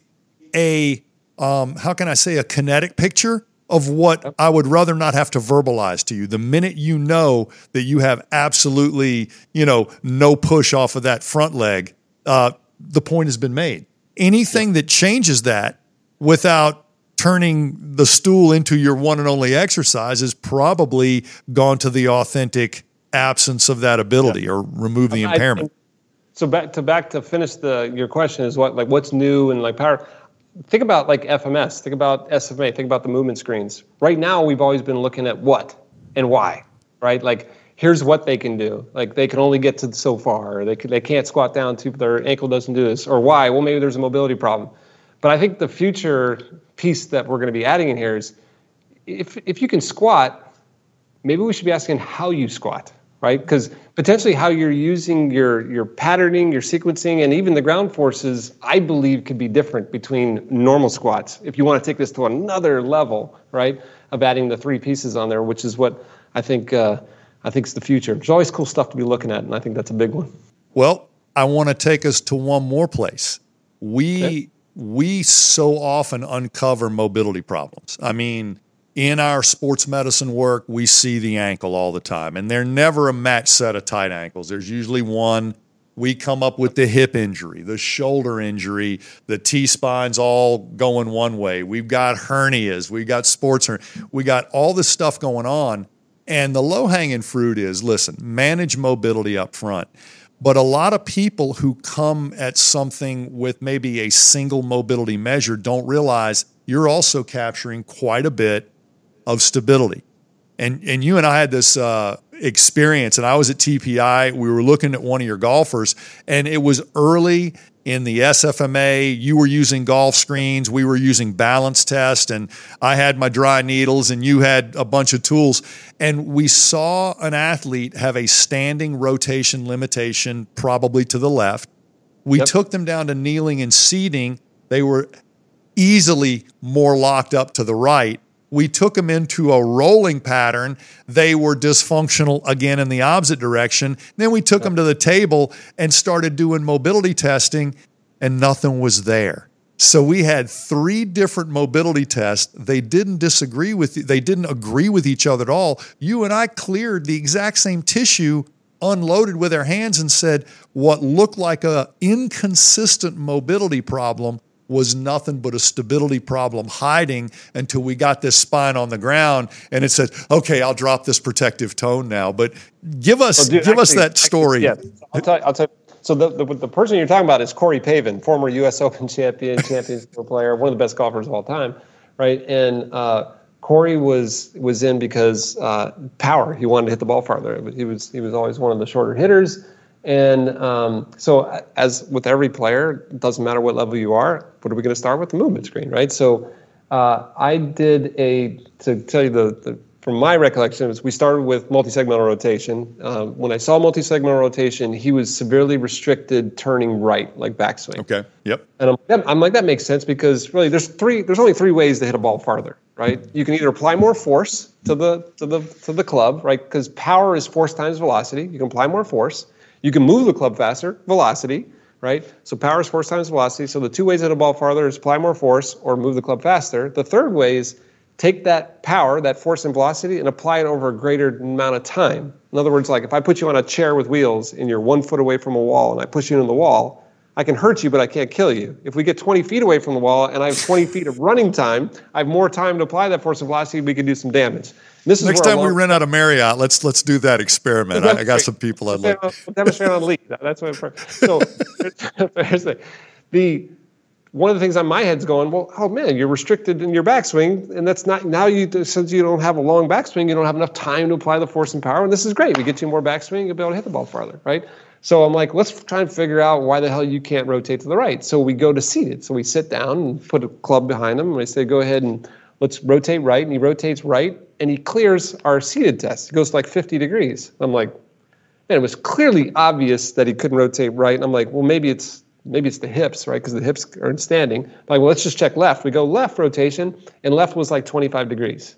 [SPEAKER 1] a um, how can I say a kinetic picture of what I would rather not have to verbalize to you. The minute you know that you have absolutely, you know, no push off of that front leg, uh, the point has been made. Anything yeah. that changes that without turning the stool into your one and only exercise is probably gone to the authentic absence of that ability yeah. or remove the impairment.
[SPEAKER 3] so back to back to finish the your question is what like what's new and like power. Think about like FMS. Think about SMA. Think about the movement screens. Right now, we've always been looking at what and why. Right, like here's what they can do. Like they can only get to so far, or they, can, they can't squat down to their ankle doesn't do this, or why? Well, maybe there's a mobility problem. But I think the future piece that we're going to be adding in here is if, if you can squat, maybe we should be asking how you squat, right? Because potentially how you're using your, your patterning, your sequencing, and even the ground forces, I believe could be different between normal squats. If you want to take this to another level, right, of adding the three pieces on there, which is what I think uh, I think is the future. There's always cool stuff to be looking at, and I think that's a big one.
[SPEAKER 1] Well, I want to take us to one more place. We okay. we so often uncover mobility problems. I mean, in our sports medicine work, we see the ankle all the time, and they're never a match set of tight ankles. There's usually one. We come up with the hip injury, the shoulder injury, the T spine's all going one way. We've got hernias, we've got sports, we got all this stuff going on And the low hanging fruit is listen, manage mobility up front. But a lot of people who come at something with maybe a single mobility measure don't realize you're also capturing quite a bit of stability. And, and you and I had this uh, experience, and I was at TPI. We were looking at one of your golfers, and it was early in the SFMA. You were using golf screens, we were using balance test, and I had my dry needles, and you had a bunch of tools. And we saw an athlete have a standing rotation limitation, probably to the left. We yep. took them down to kneeling and seating. They were easily more locked up to the right we took them into a rolling pattern. They were dysfunctional again in the opposite direction. Then we took them to the table and started doing mobility testing, and nothing was there. So we had three different mobility tests. They didn't disagree with they didn't agree with each other at all. You and I cleared the exact same tissue unloaded with our hands and said what looked like a inconsistent mobility problem was nothing but a stability problem hiding until we got this spine on the ground and it said, okay, I'll drop this protective tone now. But give us, dude, give actually, us that story.
[SPEAKER 3] Actually, yeah, I'll tell, I'll tell so the, the, the, person you're talking about is Corey Pavin, former U.S. Open champion, champions player, one of the best golfers of all time, right? And uh, Corey was was in because uh, power. He wanted to hit the ball farther. He was he was always one of the shorter hitters. And um, so, as with every player, it doesn't matter what level you are. What are we going to start with? The movement screen, right? So, uh, I did a to tell you the, the from my recollection is we started with multi-segmental rotation. Uh, when I saw multi-segmental rotation, he was severely restricted turning right, like backswing.
[SPEAKER 1] Okay. Yep.
[SPEAKER 3] And I'm, I'm like that makes sense because really there's three there's only three ways to hit a ball farther, right? You can either apply more force to the to the to the club, right? Because power is force times velocity. You can apply more force you can move the club faster, velocity, right? So power is force times velocity. So the two ways to hit a ball farther is apply more force or move the club faster. The third way is take that power, that force and velocity, and apply it over a greater amount of time. In other words, like if I put you on a chair with wheels and you're one foot away from a wall and I push you into the wall, I can hurt you, but I can't kill you. If we get 20 feet away from the wall and I have 20 feet of running time, I have more time to apply that force and velocity, we can do some damage.
[SPEAKER 1] This is Next time we rent out a Marriott, let's let's do that experiment. I, I, got some people I'd like.
[SPEAKER 3] Demonstrate on lead. That's what. I'm, so here's the, the one of the things on my head's going, well, oh man, you're restricted in your backswing, and that's not now you since you don't have a long backswing, you don't have enough time to apply the force and power, and this is great. We get you more backswing, you'll be able to hit the ball farther, right? So I'm like, let's try and figure out why the hell you can't rotate to the right. So we go to seated. So we sit down and put a club behind him, and I say, go ahead and let's rotate right, and he rotates right, and he clears our seated test. It goes like 50 degrees. I'm like, man, it was clearly obvious that he couldn't rotate right. And I'm like, well, maybe it's maybe it's the hips, right? Because the hips are in standing. I'm like, well, let's just check left. We go left rotation, and left was like 25 degrees.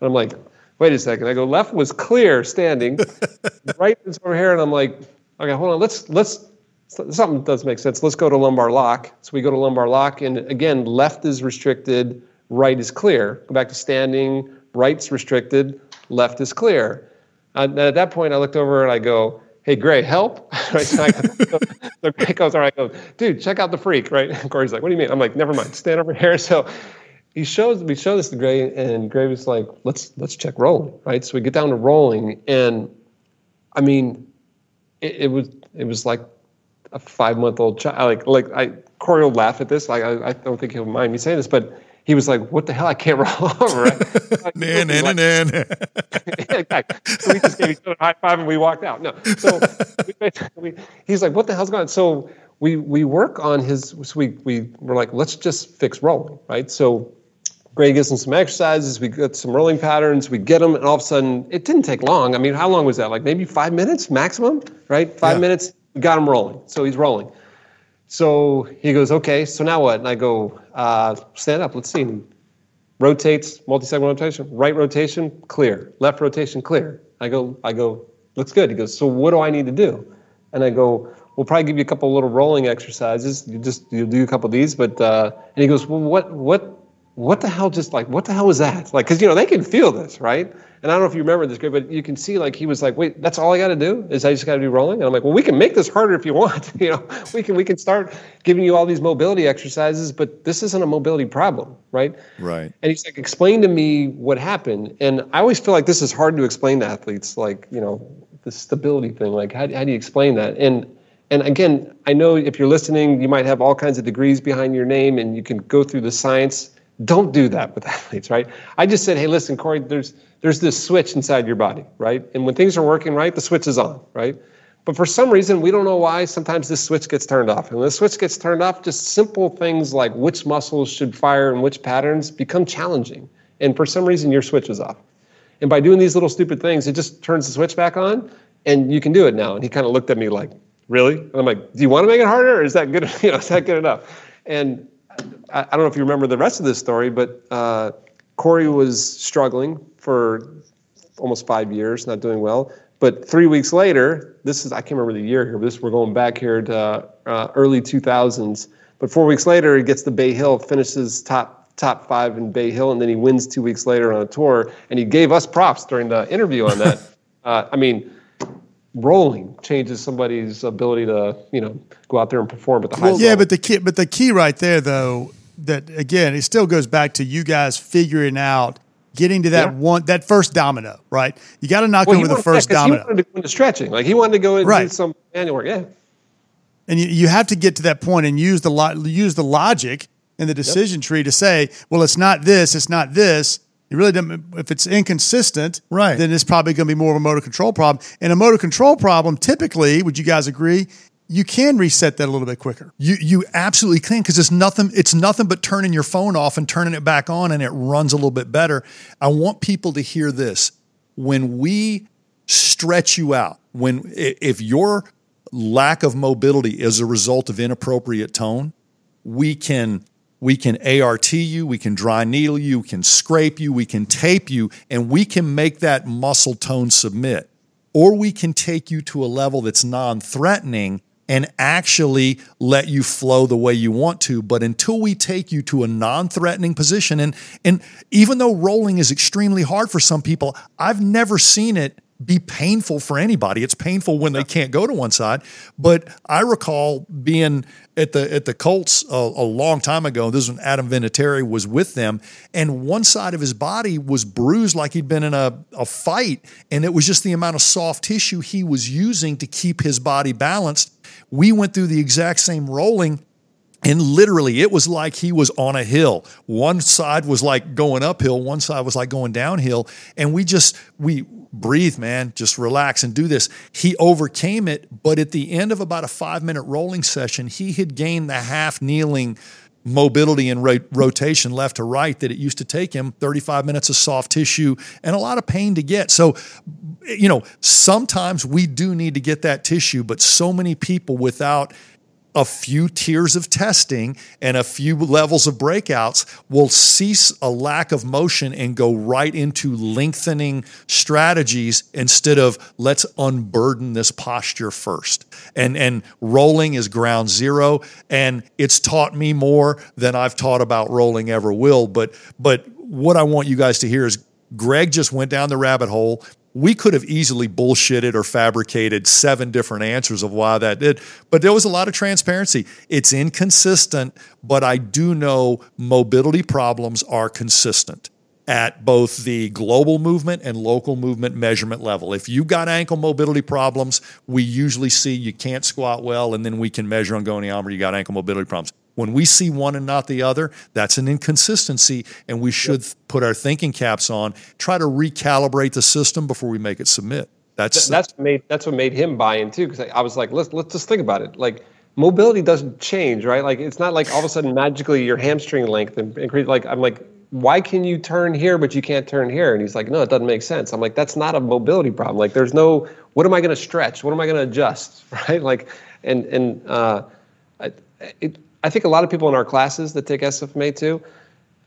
[SPEAKER 3] And I'm like, wait a second. I go left was clear standing, right is over here, and I'm like, okay, hold on. Let's let's something does make sense. Let's go to lumbar lock. So we go to lumbar lock, and again, left is restricted, right is clear. Go back to standing, right's restricted, left is clear. Uh, and at that point, I looked over and I go, hey, Gray, help. so Gray goes, all right, go, dude, check out the freak, right? And Corey's like, what do you mean? I'm like, never mind, stand over here. So he shows, we show this to Gray, and Gray was like, let's let's check rolling, right? So we get down to rolling, and I mean, it, it was it was like a five month old child. Like like I Corey will laugh at this. Like I, I don't think he'll mind me saying this, but he was like, "What the hell? I can't roll over."
[SPEAKER 1] Like, nan, nan, nan.
[SPEAKER 3] exactly. So we just gave each other a high five and we walked out. No, so we, he's like, "What the hell's going on?" So we we work on his. So we we were like, "Let's just fix rolling," right? So Gray gives him some exercises. We get some rolling patterns. We get them, and all of a sudden, it didn't take long. I mean, how long was that? Like maybe five minutes maximum, right? Five yeah. minutes. We got him rolling. So he's rolling. So he goes, okay, so now what? And I go, uh, stand up, let's see. And rotates, multi-segment rotation, right rotation, clear. Left rotation, clear. I go, I go, looks good. He goes, so what do I need to do? And I go, we'll probably give you a couple little rolling exercises. You just you do a couple of these, but uh, and he goes, well, what what what the hell just like what the hell was that? Like because you know they can feel this right? And i don't know if you remember this great but you can see like he was like wait that's all i got to do? Is i just got to be rolling? And i'm like well we can make this harder if you want you know? We can we can start giving you all these mobility exercises but this isn't a mobility problem right?
[SPEAKER 1] Right.
[SPEAKER 3] And he's like explain to me what happened. And i always feel like this is hard to explain to athletes like you know the stability thing like how, how do you explain that? And and again i know if you're listening you might have all kinds of degrees behind your name and you can go through the science don't do that with athletes, right? I just said, hey, listen, Corey, there's there's this switch inside your body, right? And when things are working right, the switch is on, right? But for some reason, we don't know why, sometimes this switch gets turned off. And when the switch gets turned off, just simple things like which muscles should fire and which patterns become challenging. And for some reason, your switch is off. And by doing these little stupid things, it just turns the switch back on, and you can do it now. And he kind of looked at me like, really? And I'm like, do you want to make it harder, or is that good? You know, is that good enough? And I, I don't know if you remember the rest of this story, but uh, Corey was struggling for almost five years, not doing well. But three weeks later, this is I can't remember the year here, but this we're going back here to uh, early 2000s. But four weeks later, he gets to Bay Hill, finishes top top five in Bay Hill, and then he wins two weeks later on a tour. And he gave us props during the interview on that. uh, I mean, rolling changes somebody's ability to you know go out there and perform at the highest.
[SPEAKER 2] Yeah, level. but the key, but the key right there though, that again, it still goes back to you guys figuring out getting to that yeah. one that first domino, right? You got to knock well, over the first domino.
[SPEAKER 3] He wanted to go into stretching, like he wanted to go and right. do some manual work. Yeah,
[SPEAKER 2] and you, you have to get to that point and use the lo- use the logic in the decision yep. tree to say, well, it's not this, it's not this you really don't, if it's inconsistent,
[SPEAKER 1] right.
[SPEAKER 2] then it's probably going to be more of a motor control problem. And a motor control problem, typically, would you guys agree? You can reset that a little bit quicker.
[SPEAKER 1] You you absolutely can because it's nothing. It's nothing but turning your phone off and turning it back on, and it runs a little bit better. I want people to hear this. When we stretch you out, when if your lack of mobility is a result of inappropriate tone, we can we can ART you, we can dry needle you, we can scrape you, we can tape you, and we can make that muscle tone submit. Or we can take you to a level that's non threatening and actually let you flow the way you want to. But until we take you to a non threatening position, and, and even though rolling is extremely hard for some people, I've never seen it be painful for anybody. It's painful when they can't go to one side. But I recall being at the at the Colts a, a, long time ago. This is when Adam Vinatieri was with them, and one side of his body was bruised like he'd been in a, a fight, and it was just the amount of soft tissue he was using to keep his body balanced. We went through the exact same rolling and literally, it was like he was on a hill. One side was like going uphill, one side was like going downhill. And we just, we breathe, man, just relax and do this. He overcame it. But at the end of about a five minute rolling session, he had gained the half kneeling mobility and ro- rotation left to right that it used to take him 35 minutes of soft tissue and a lot of pain to get. So, you know, sometimes we do need to get that tissue, but so many people without a few tiers of testing and a few levels of breakouts will cease a lack of motion and go right into lengthening strategies instead of let's unburden this posture first. And and rolling is ground zero and it's taught me more than I've taught about rolling ever will, but but what I want you guys to hear is Greg just went down the rabbit hole we could have easily bullshitted or fabricated seven different answers of why that did, but there was a lot of transparency. It's inconsistent, but I do know mobility problems are consistent at both the global movement and local movement measurement level. If you've got ankle mobility problems, we usually see you can't squat well, and then we can measure on goniometry you got ankle mobility problems. When we see one and not the other, that's an inconsistency, and we should yep. put our thinking caps on, try to recalibrate the system before we make it submit. That's
[SPEAKER 3] that's what made that's what made him buy in too. Because I was like, let's let's just think about it. Like mobility doesn't change, right? Like it's not like all of a sudden magically your hamstring length increase. Like I'm like, why can you turn here but you can't turn here? And he's like, no, it doesn't make sense. I'm like, that's not a mobility problem. Like there's no, what am I going to stretch? What am I going to adjust? Right? Like, and and uh, it, I think a lot of people in our classes that take SFMA too,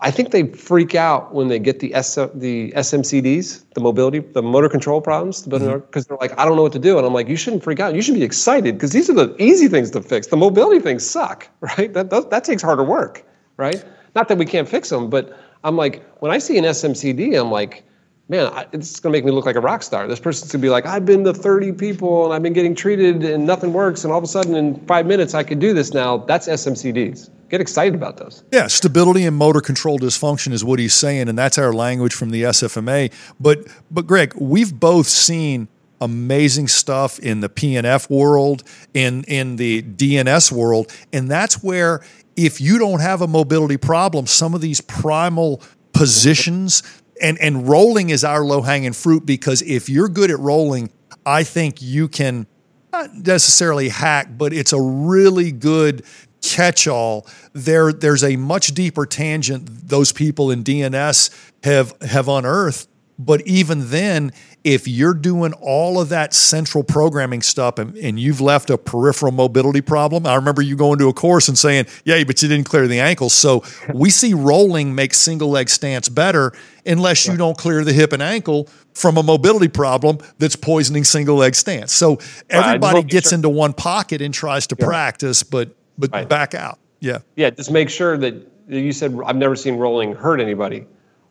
[SPEAKER 3] I think they freak out when they get the S, the SMCDs, the mobility, the motor control problems, because mm-hmm. they're like, I don't know what to do, and I'm like, you shouldn't freak out. You should be excited because these are the easy things to fix. The mobility things suck, right? That that, that takes harder work, right? Not that we can't fix them, but I'm like, when I see an SMCD, I'm like, man, it's going to make me look like a rock star. This person's going to be like, I've been to 30 people and I've been getting treated and nothing works. And all of a sudden, in five minutes, I can do this now. That's SMCDs. Get excited about those.
[SPEAKER 1] Yeah, stability and motor control dysfunction is what he's saying, and that's our language from the SFMA. But, but Greg, we've both seen amazing stuff in the PNF world, in in the DNS world, and that's where if you don't have a mobility problem, some of these primal positions and and rolling is our low hanging fruit because if you're good at rolling, I think you can not necessarily hack, but it's a really good catch all. There there's a much deeper tangent those people in DNS have have unearthed, but even then if you're doing all of that central programming stuff and, and, you've left a peripheral mobility problem, I remember you going to a course and saying, Yeah, but you didn't clear the ankles. So we see rolling make single leg stance better unless you don't clear the hip and ankle from a mobility problem that's poisoning single leg stance. So everybody gets sure. into one pocket and tries to yeah. practice, but but right. back out. Yeah.
[SPEAKER 3] Yeah, just make sure that you said I've never seen rolling hurt anybody.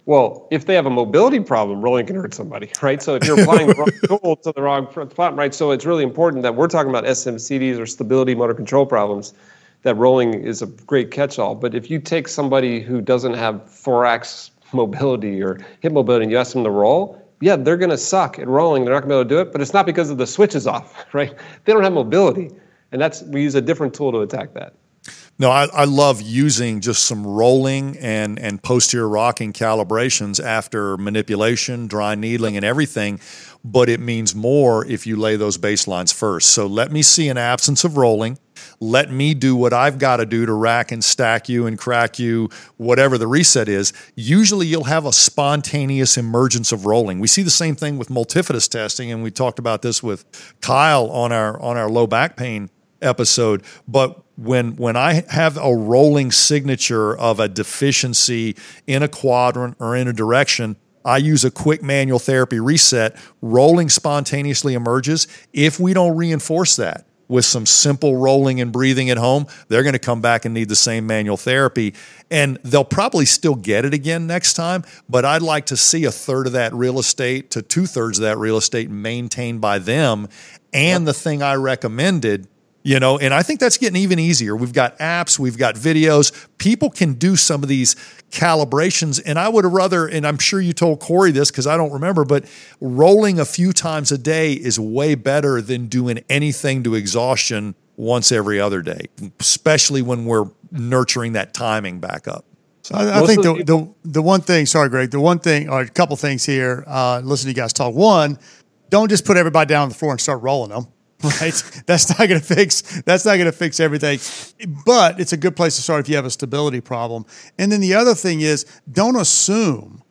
[SPEAKER 3] Well, if they have a mobility problem, rolling can hurt somebody, right? So if you're applying the wrong tool to the wrong spot, right? So it's really important that we're talking about SMCDs or stability motor control problems, that rolling is a great catch-all. But if you take somebody who doesn't have thorax mobility or hip mobility and you ask them to roll, yeah, they're going to suck at rolling. They're not going to be able to do it, but it's not because of the switch is off, right? They don't have mobility. And that's we use a different tool to attack that.
[SPEAKER 1] No, I, I, love using just some rolling and, and posterior rocking calibrations after manipulation, dry needling, and everything. But it means more if you lay those baselines first. So let me see an absence of rolling. Let me do what I've got to do to rack and stack you and crack you, whatever the reset is. Usually you'll have a spontaneous emergence of rolling. We see the same thing with multifidus testing, and we talked about this with Kyle on our on our low back pain episode. But when when I have a rolling signature of a deficiency in a quadrant or in a direction, I use a quick manual therapy reset. Rolling spontaneously emerges. If we don't reinforce that with some simple rolling and breathing at home, they're going to come back and need the same manual therapy. And they'll probably still get it again next time, but I'd like to see a third of that real estate to two thirds of that real estate maintained by them. And the thing I recommended you know and i think that's getting even easier. We've got apps we've got videos. People can do some of these calibrations and i would rather and i'm sure you told corey this because i don't remember but rolling a few times a day is way better than doing anything to exhaustion once every other day especially when we're nurturing that timing back up.
[SPEAKER 2] So I, I think the, the, the one thing sorry greg the one thing or a couple things here uh, listen to you guys talk. One don't just put everybody down on the floor and start rolling them right? that's not going to fix. That's not going to fix everything. But it's a good place to start if you have a stability problem. And then the other thing is, don't assume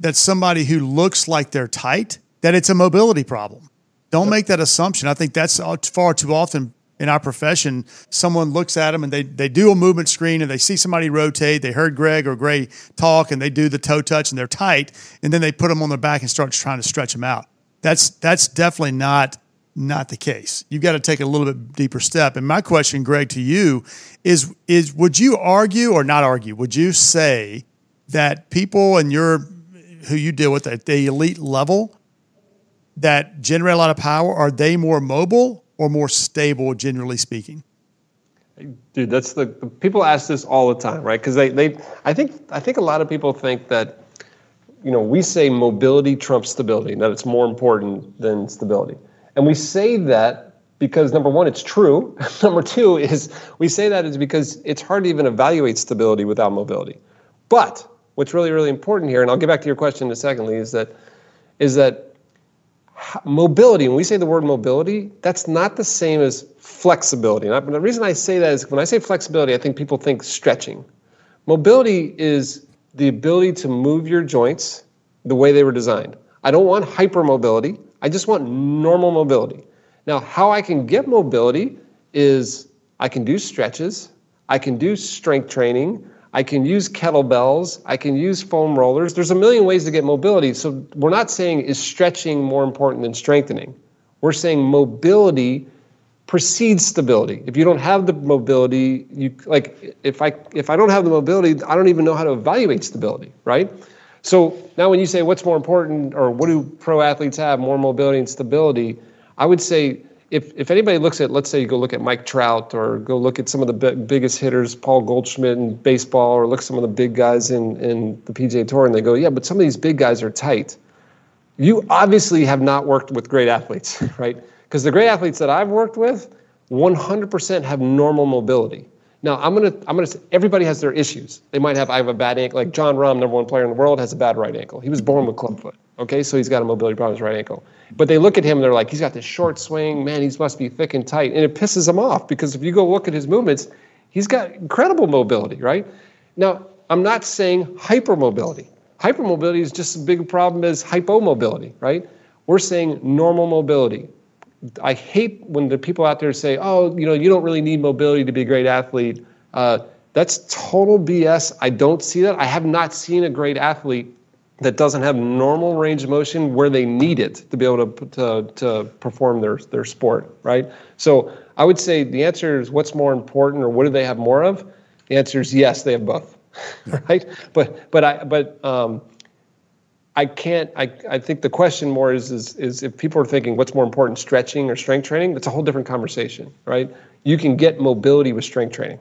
[SPEAKER 2] that somebody who looks like they're tight that it's a mobility problem. Don't make that assumption. I think that's far too often in our profession. Someone looks at them and they they do a movement screen and they see somebody rotate. They heard Greg or Gray talk and they do the toe touch and they're tight, and then they put them on their back and start trying to stretch them out. That's that's definitely not not the case. You've got to take a little bit deeper step. And my question, Greg, to you is is would you argue or not argue? Would you say that people and your who you deal with at the elite level that generate a lot of power are they more mobile or more stable, generally speaking?
[SPEAKER 3] Dude, that's the people ask this all the time, right? Because they, they, I think, I think a lot of people think that, you know, we say mobility trumps stability, that it's more important than stability. And we say that because number one, it's true. number two is we say that is because it's hard to even evaluate stability without mobility. But what's really, really important here, and I'll get back to your question in a second, Lee, is that is that mobility, when we say the word mobility, that's not the same as flexibility. And the reason I say that is when I say flexibility, I think people think stretching. Mobility is the ability to move your joints the way they were designed. I don't want hypermobility. I just want normal mobility. Now, how I can get mobility is I can do stretches, I can do strength training, I can use kettlebells, I can use foam rollers. There's a million ways to get mobility. So we're not saying is stretching more important than strengthening. We're saying mobility precedes stability. If you don't have the mobility, you like if I if I don't have the mobility, I don't even know how to evaluate stability, right? So now when you say what's more important or what do pro athletes have, more mobility and stability, I would say if, if anybody looks at, let's say you go look at Mike Trout or go look at some of the b- biggest hitters, Paul Goldschmidt in baseball, or look at some of the big guys in, in the PGA Tour, and they go, yeah, but some of these big guys are tight. You obviously have not worked with great athletes, right? Because the great athletes that I've worked with, 100% have normal mobility. Now I'm gonna I'm gonna say everybody has their issues. They might have I have a bad ankle. Like Jon Rahm, number one player in the world, has a bad right ankle. He was born with clubfoot. Okay, so he's got a mobility problem with his right ankle. But they look at him and they're like, he's got this short swing. Man, he must be thick and tight, and it pisses him off because if you go look at his movements, he's got incredible mobility. Right now, I'm not saying hypermobility. Hypermobility is just as big a problem as hypomobility. Right? We're saying normal mobility. I hate when the people out there say, "Oh, you know, you don't really need mobility to be a great athlete." Uh, that's total BS. I don't see that. I have not seen a great athlete that doesn't have normal range of motion where they need it to be able to to, to perform their their sport, right? So I would say the answer is what's more important, or what do they have more of? The answer is yes, they have both, right? But but I but um, I can't. I, I think the question more is, is is if people are thinking what's more important, stretching or strength training. That's a whole different conversation, right? You can get mobility with strength training.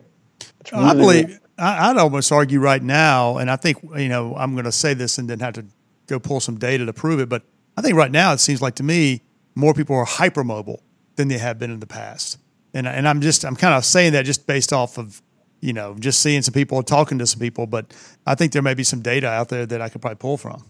[SPEAKER 2] Really I believe I, I'd almost argue right now, and I think you know I'm going to say this and then have to go pull some data to prove it. But I think right now it seems like to me more people are hypermobile than they have been in the past, and and I'm just I'm kind of saying that just based off of you know just seeing some people talking to some people, but I think there may be some data out there that I could probably pull from.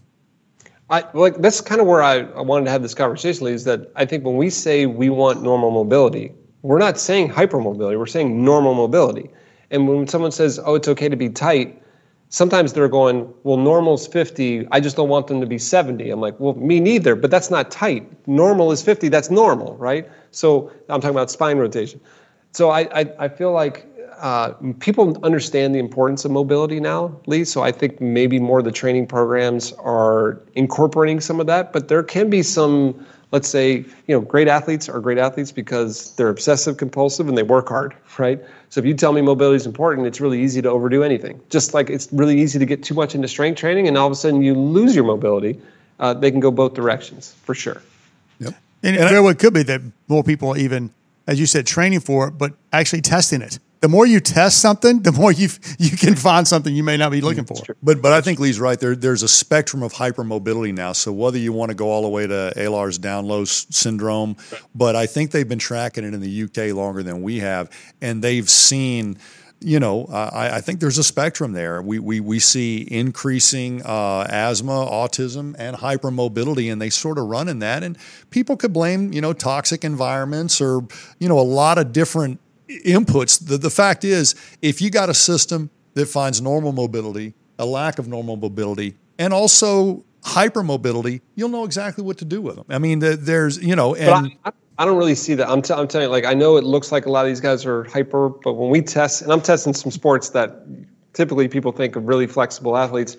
[SPEAKER 3] I, like that's kind of where I, I wanted to have this conversation. Is that I think when we say we want normal mobility, we're not saying hypermobility. We're saying normal mobility. And when someone says, "Oh, it's okay to be tight," sometimes they're going, "Well, normal's 50. I just don't want them to be 70." I'm like, "Well, me neither. But that's not tight. Normal is 50. That's normal, right?" So I'm talking about spine rotation. So I I, I feel like uh, people understand the importance of mobility now, Lee. So I think maybe more of the training programs are incorporating some of that. But there can be some, let's say, you know, great athletes are great athletes because they're obsessive compulsive and they work hard, right? So if you tell me mobility is important, it's really easy to overdo anything. Just like it's really easy to get too much into strength training and all of a sudden you lose your mobility. Uh, they can go both directions for sure.
[SPEAKER 2] Yep. And, and it very well could be that more people even, as you said, training for it, but actually testing it the more you test something, the more you you can find something you may not be looking for.
[SPEAKER 1] But but I think Lee's right. There there's a spectrum of hypermobility now. So whether you want to go all the way to Ehlers Danlos syndrome, right. but I think they've been tracking it in the UK longer than we have, and they've seen. You know, I, I think there's a spectrum there. We we, we see increasing uh, asthma, autism, and hypermobility, and they sort of run in that. And people could blame, you know, toxic environments or you know a lot of different inputs. The, the fact is, if you got a system that finds normal mobility, a lack of normal mobility, and also hypermobility, you'll know exactly what to do with them. I mean, the, there's, you know, and.
[SPEAKER 3] I, I, don't really see that. I'm, t- I'm telling you, like, I know it looks like a lot of these guys are hyper, but when we test, and I'm testing some sports that typically people think of really flexible athletes,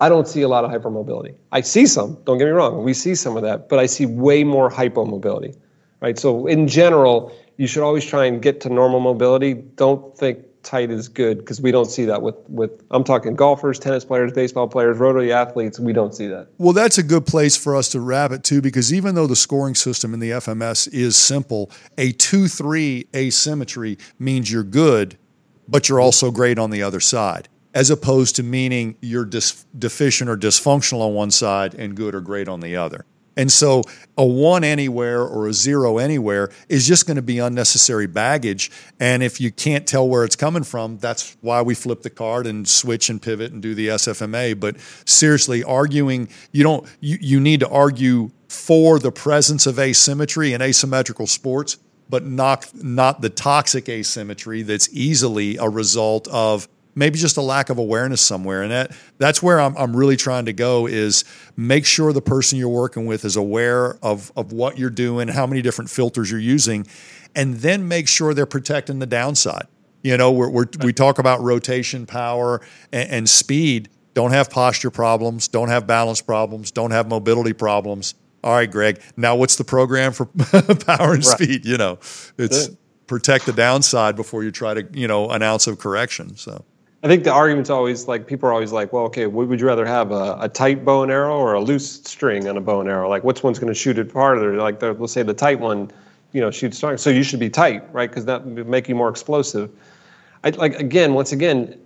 [SPEAKER 3] I don't see a lot of hypermobility. I see some, don't get me wrong, we see some of that, but I see way more hypomobility, right? So in general, you should always try and get to normal mobility. Don't think tight is good because we don't see that with with I'm talking golfers, tennis players, baseball players, rotary athletes. We don't see that.
[SPEAKER 1] Well, that's a good place for us to wrap it too, because even though the scoring system in the FMS is simple, a two three asymmetry means you're good, but you're also great on the other side. As opposed to meaning you're dis- deficient or dysfunctional on one side and good or great on the other. And so a one anywhere or a zero anywhere is just going to be unnecessary baggage. And if you can't tell where it's coming from, that's why we flip the card and switch and pivot and do the SFMA. But seriously, arguing, you don't, you, you need to argue for the presence of asymmetry in asymmetrical sports, but not, not the toxic asymmetry that's easily a result of maybe just a lack of awareness somewhere. And that that's where I'm, I'm really trying to go is make sure the person you're working with is aware of, of what you're doing, how many different filters you're using, and then make sure they're protecting the downside. You know, we're, we're, we talk about rotation, power, and, and speed. Don't have posture problems. Don't have balance problems. Don't have mobility problems all right, Greg, now what's the program for power and right. speed? You know, it's protect the downside before you try to you know an ounce of correction. So.
[SPEAKER 3] I think the argument's always like people are always like, well, okay, would you rather have a, a tight bow and arrow or a loose string on a bow and arrow? Like, which one's going to shoot it farther? Like, the, let's say the tight one, you know, shoots stronger. So you should be tight, right? Because that would make you more explosive. I, like again, once again,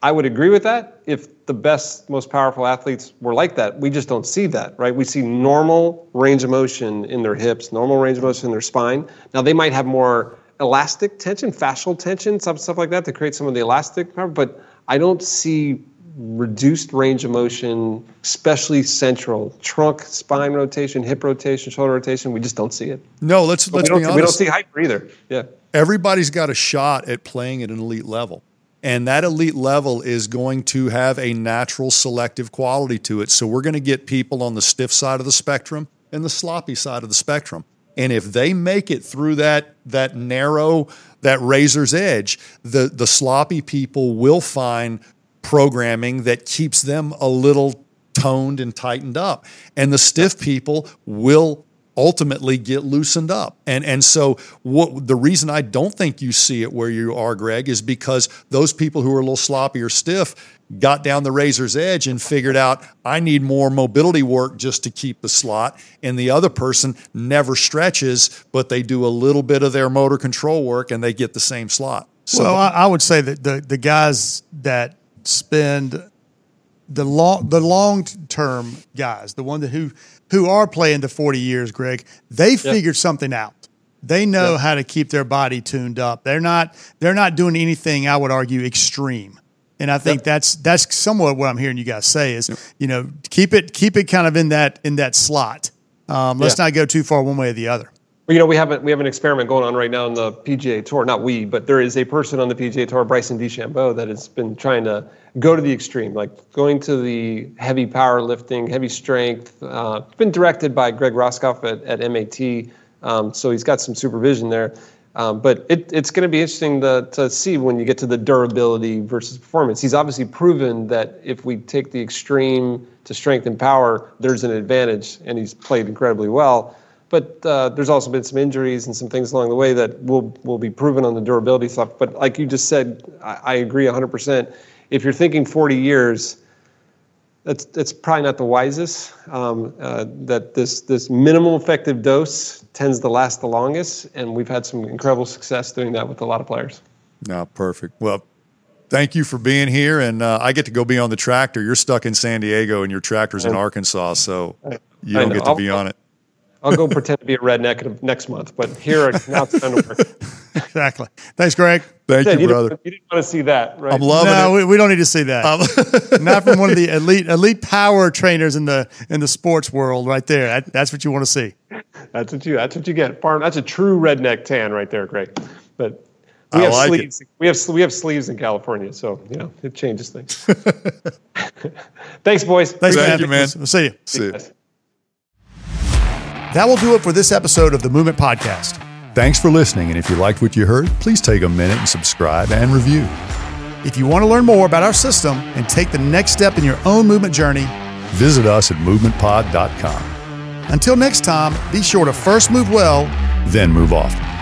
[SPEAKER 3] I would agree with that if the best, most powerful athletes were like that. We just don't see that, right? We see normal range of motion in their hips, normal range of motion in their spine. Now they might have more elastic tension, fascial tension, stuff, stuff like that to create some of the elastic power, but I don't see reduced range of motion, especially central trunk, spine rotation, hip rotation, shoulder rotation. We just don't see it.
[SPEAKER 1] No, let's
[SPEAKER 3] But
[SPEAKER 1] let's
[SPEAKER 3] we
[SPEAKER 1] be
[SPEAKER 3] don't,
[SPEAKER 1] honest.
[SPEAKER 3] we don't see hyper either. Yeah.
[SPEAKER 1] everybody's got a shot at playing at an elite level. And that elite level is going to have a natural selective quality to it. So we're going to get people on the stiff side of the spectrum and the sloppy side of the spectrum. And if they make it through that that narrow, that razor's edge, the the sloppy people will find programming that keeps them a little toned and tightened up. And the stiff people will ultimately get loosened up. And and so what the reason I don't think you see it where you are, Greg, is because those people who are a little sloppy or stiff got down the razor's edge and figured out I need more mobility work just to keep the slot. And the other person never stretches, but they do a little bit of their motor control work and they get the same slot. So
[SPEAKER 2] well, I, I would say that the the guys that spend the long the long term guys, the one that who who are playing the forty years, Greg, they figured something out. They know
[SPEAKER 3] Yep.
[SPEAKER 2] how to keep their body tuned up. They're not they're not doing anything I would argue extreme. And I think
[SPEAKER 3] Yep.
[SPEAKER 2] that's that's somewhat what I'm hearing you guys say is you know keep it keep it kind of in that in that slot. Um, let's
[SPEAKER 3] Yeah.
[SPEAKER 2] not go too far one way or the other.
[SPEAKER 3] Well, you know, we have a, we have an experiment going on right now on the PGA Tour. Not we, but there is a person on the PGA Tour, Bryson DeChambeau, that has been trying to go to the extreme, like going to the heavy power lifting, heavy strength. Uh, been directed by Greg Roskopf at, at MAT, um, so he's got some supervision there. Um, but it, it's going to be interesting to, to see when you get to the durability versus performance. He's obviously proven that if we take the extreme to strength and power, there's an advantage, and he's played incredibly well. But uh, there's also been some injuries and some things along the way that will will be proven on the durability stuff. But like you just said, I, I agree 100%. If you're thinking 40 years, that's that's probably not the wisest. Um, uh, that this this minimal effective dose tends to last the longest, and we've had some incredible success doing that with a lot of players.
[SPEAKER 1] No, perfect. Well, thank you for being here. And uh, I get to go be on the tractor. You're stuck in San Diego and your tractor's in Arkansas. So you don't get to
[SPEAKER 3] I'll-
[SPEAKER 1] be on it.
[SPEAKER 3] I'll go pretend to be a redneck next month, but here now it's time to work.
[SPEAKER 2] Exactly. Thanks, Greg.
[SPEAKER 1] Thank
[SPEAKER 3] Said
[SPEAKER 1] you,
[SPEAKER 3] Didn't,
[SPEAKER 1] brother.
[SPEAKER 3] you didn't want to see that, right?
[SPEAKER 1] I'm loving
[SPEAKER 2] no,
[SPEAKER 1] it.
[SPEAKER 2] we, we don't need to see that. Not from one of the elite elite power trainers in the in the sports world, right there. That, that's what you want to see.
[SPEAKER 3] That's what you. That's what you get. Farm. That's a true redneck tan right there, Greg. But we
[SPEAKER 1] I
[SPEAKER 3] have
[SPEAKER 1] like it.
[SPEAKER 3] sleeves. We have we have sleeves in California, so you know it changes things. Thanks, boys.
[SPEAKER 2] Thanks,
[SPEAKER 1] Thank
[SPEAKER 2] man.
[SPEAKER 1] you, man.
[SPEAKER 2] We'll see you.
[SPEAKER 1] See ya.
[SPEAKER 3] Guys.
[SPEAKER 2] That will do it for this episode of the Movement Podcast.
[SPEAKER 1] Thanks for listening. And if you liked what you heard, please take a minute and subscribe and review.
[SPEAKER 2] If you want to learn more about our system and take the next step in your own movement journey,
[SPEAKER 1] Visit us at movementpod.com.
[SPEAKER 2] until next time, be sure to first move well
[SPEAKER 1] Then move often.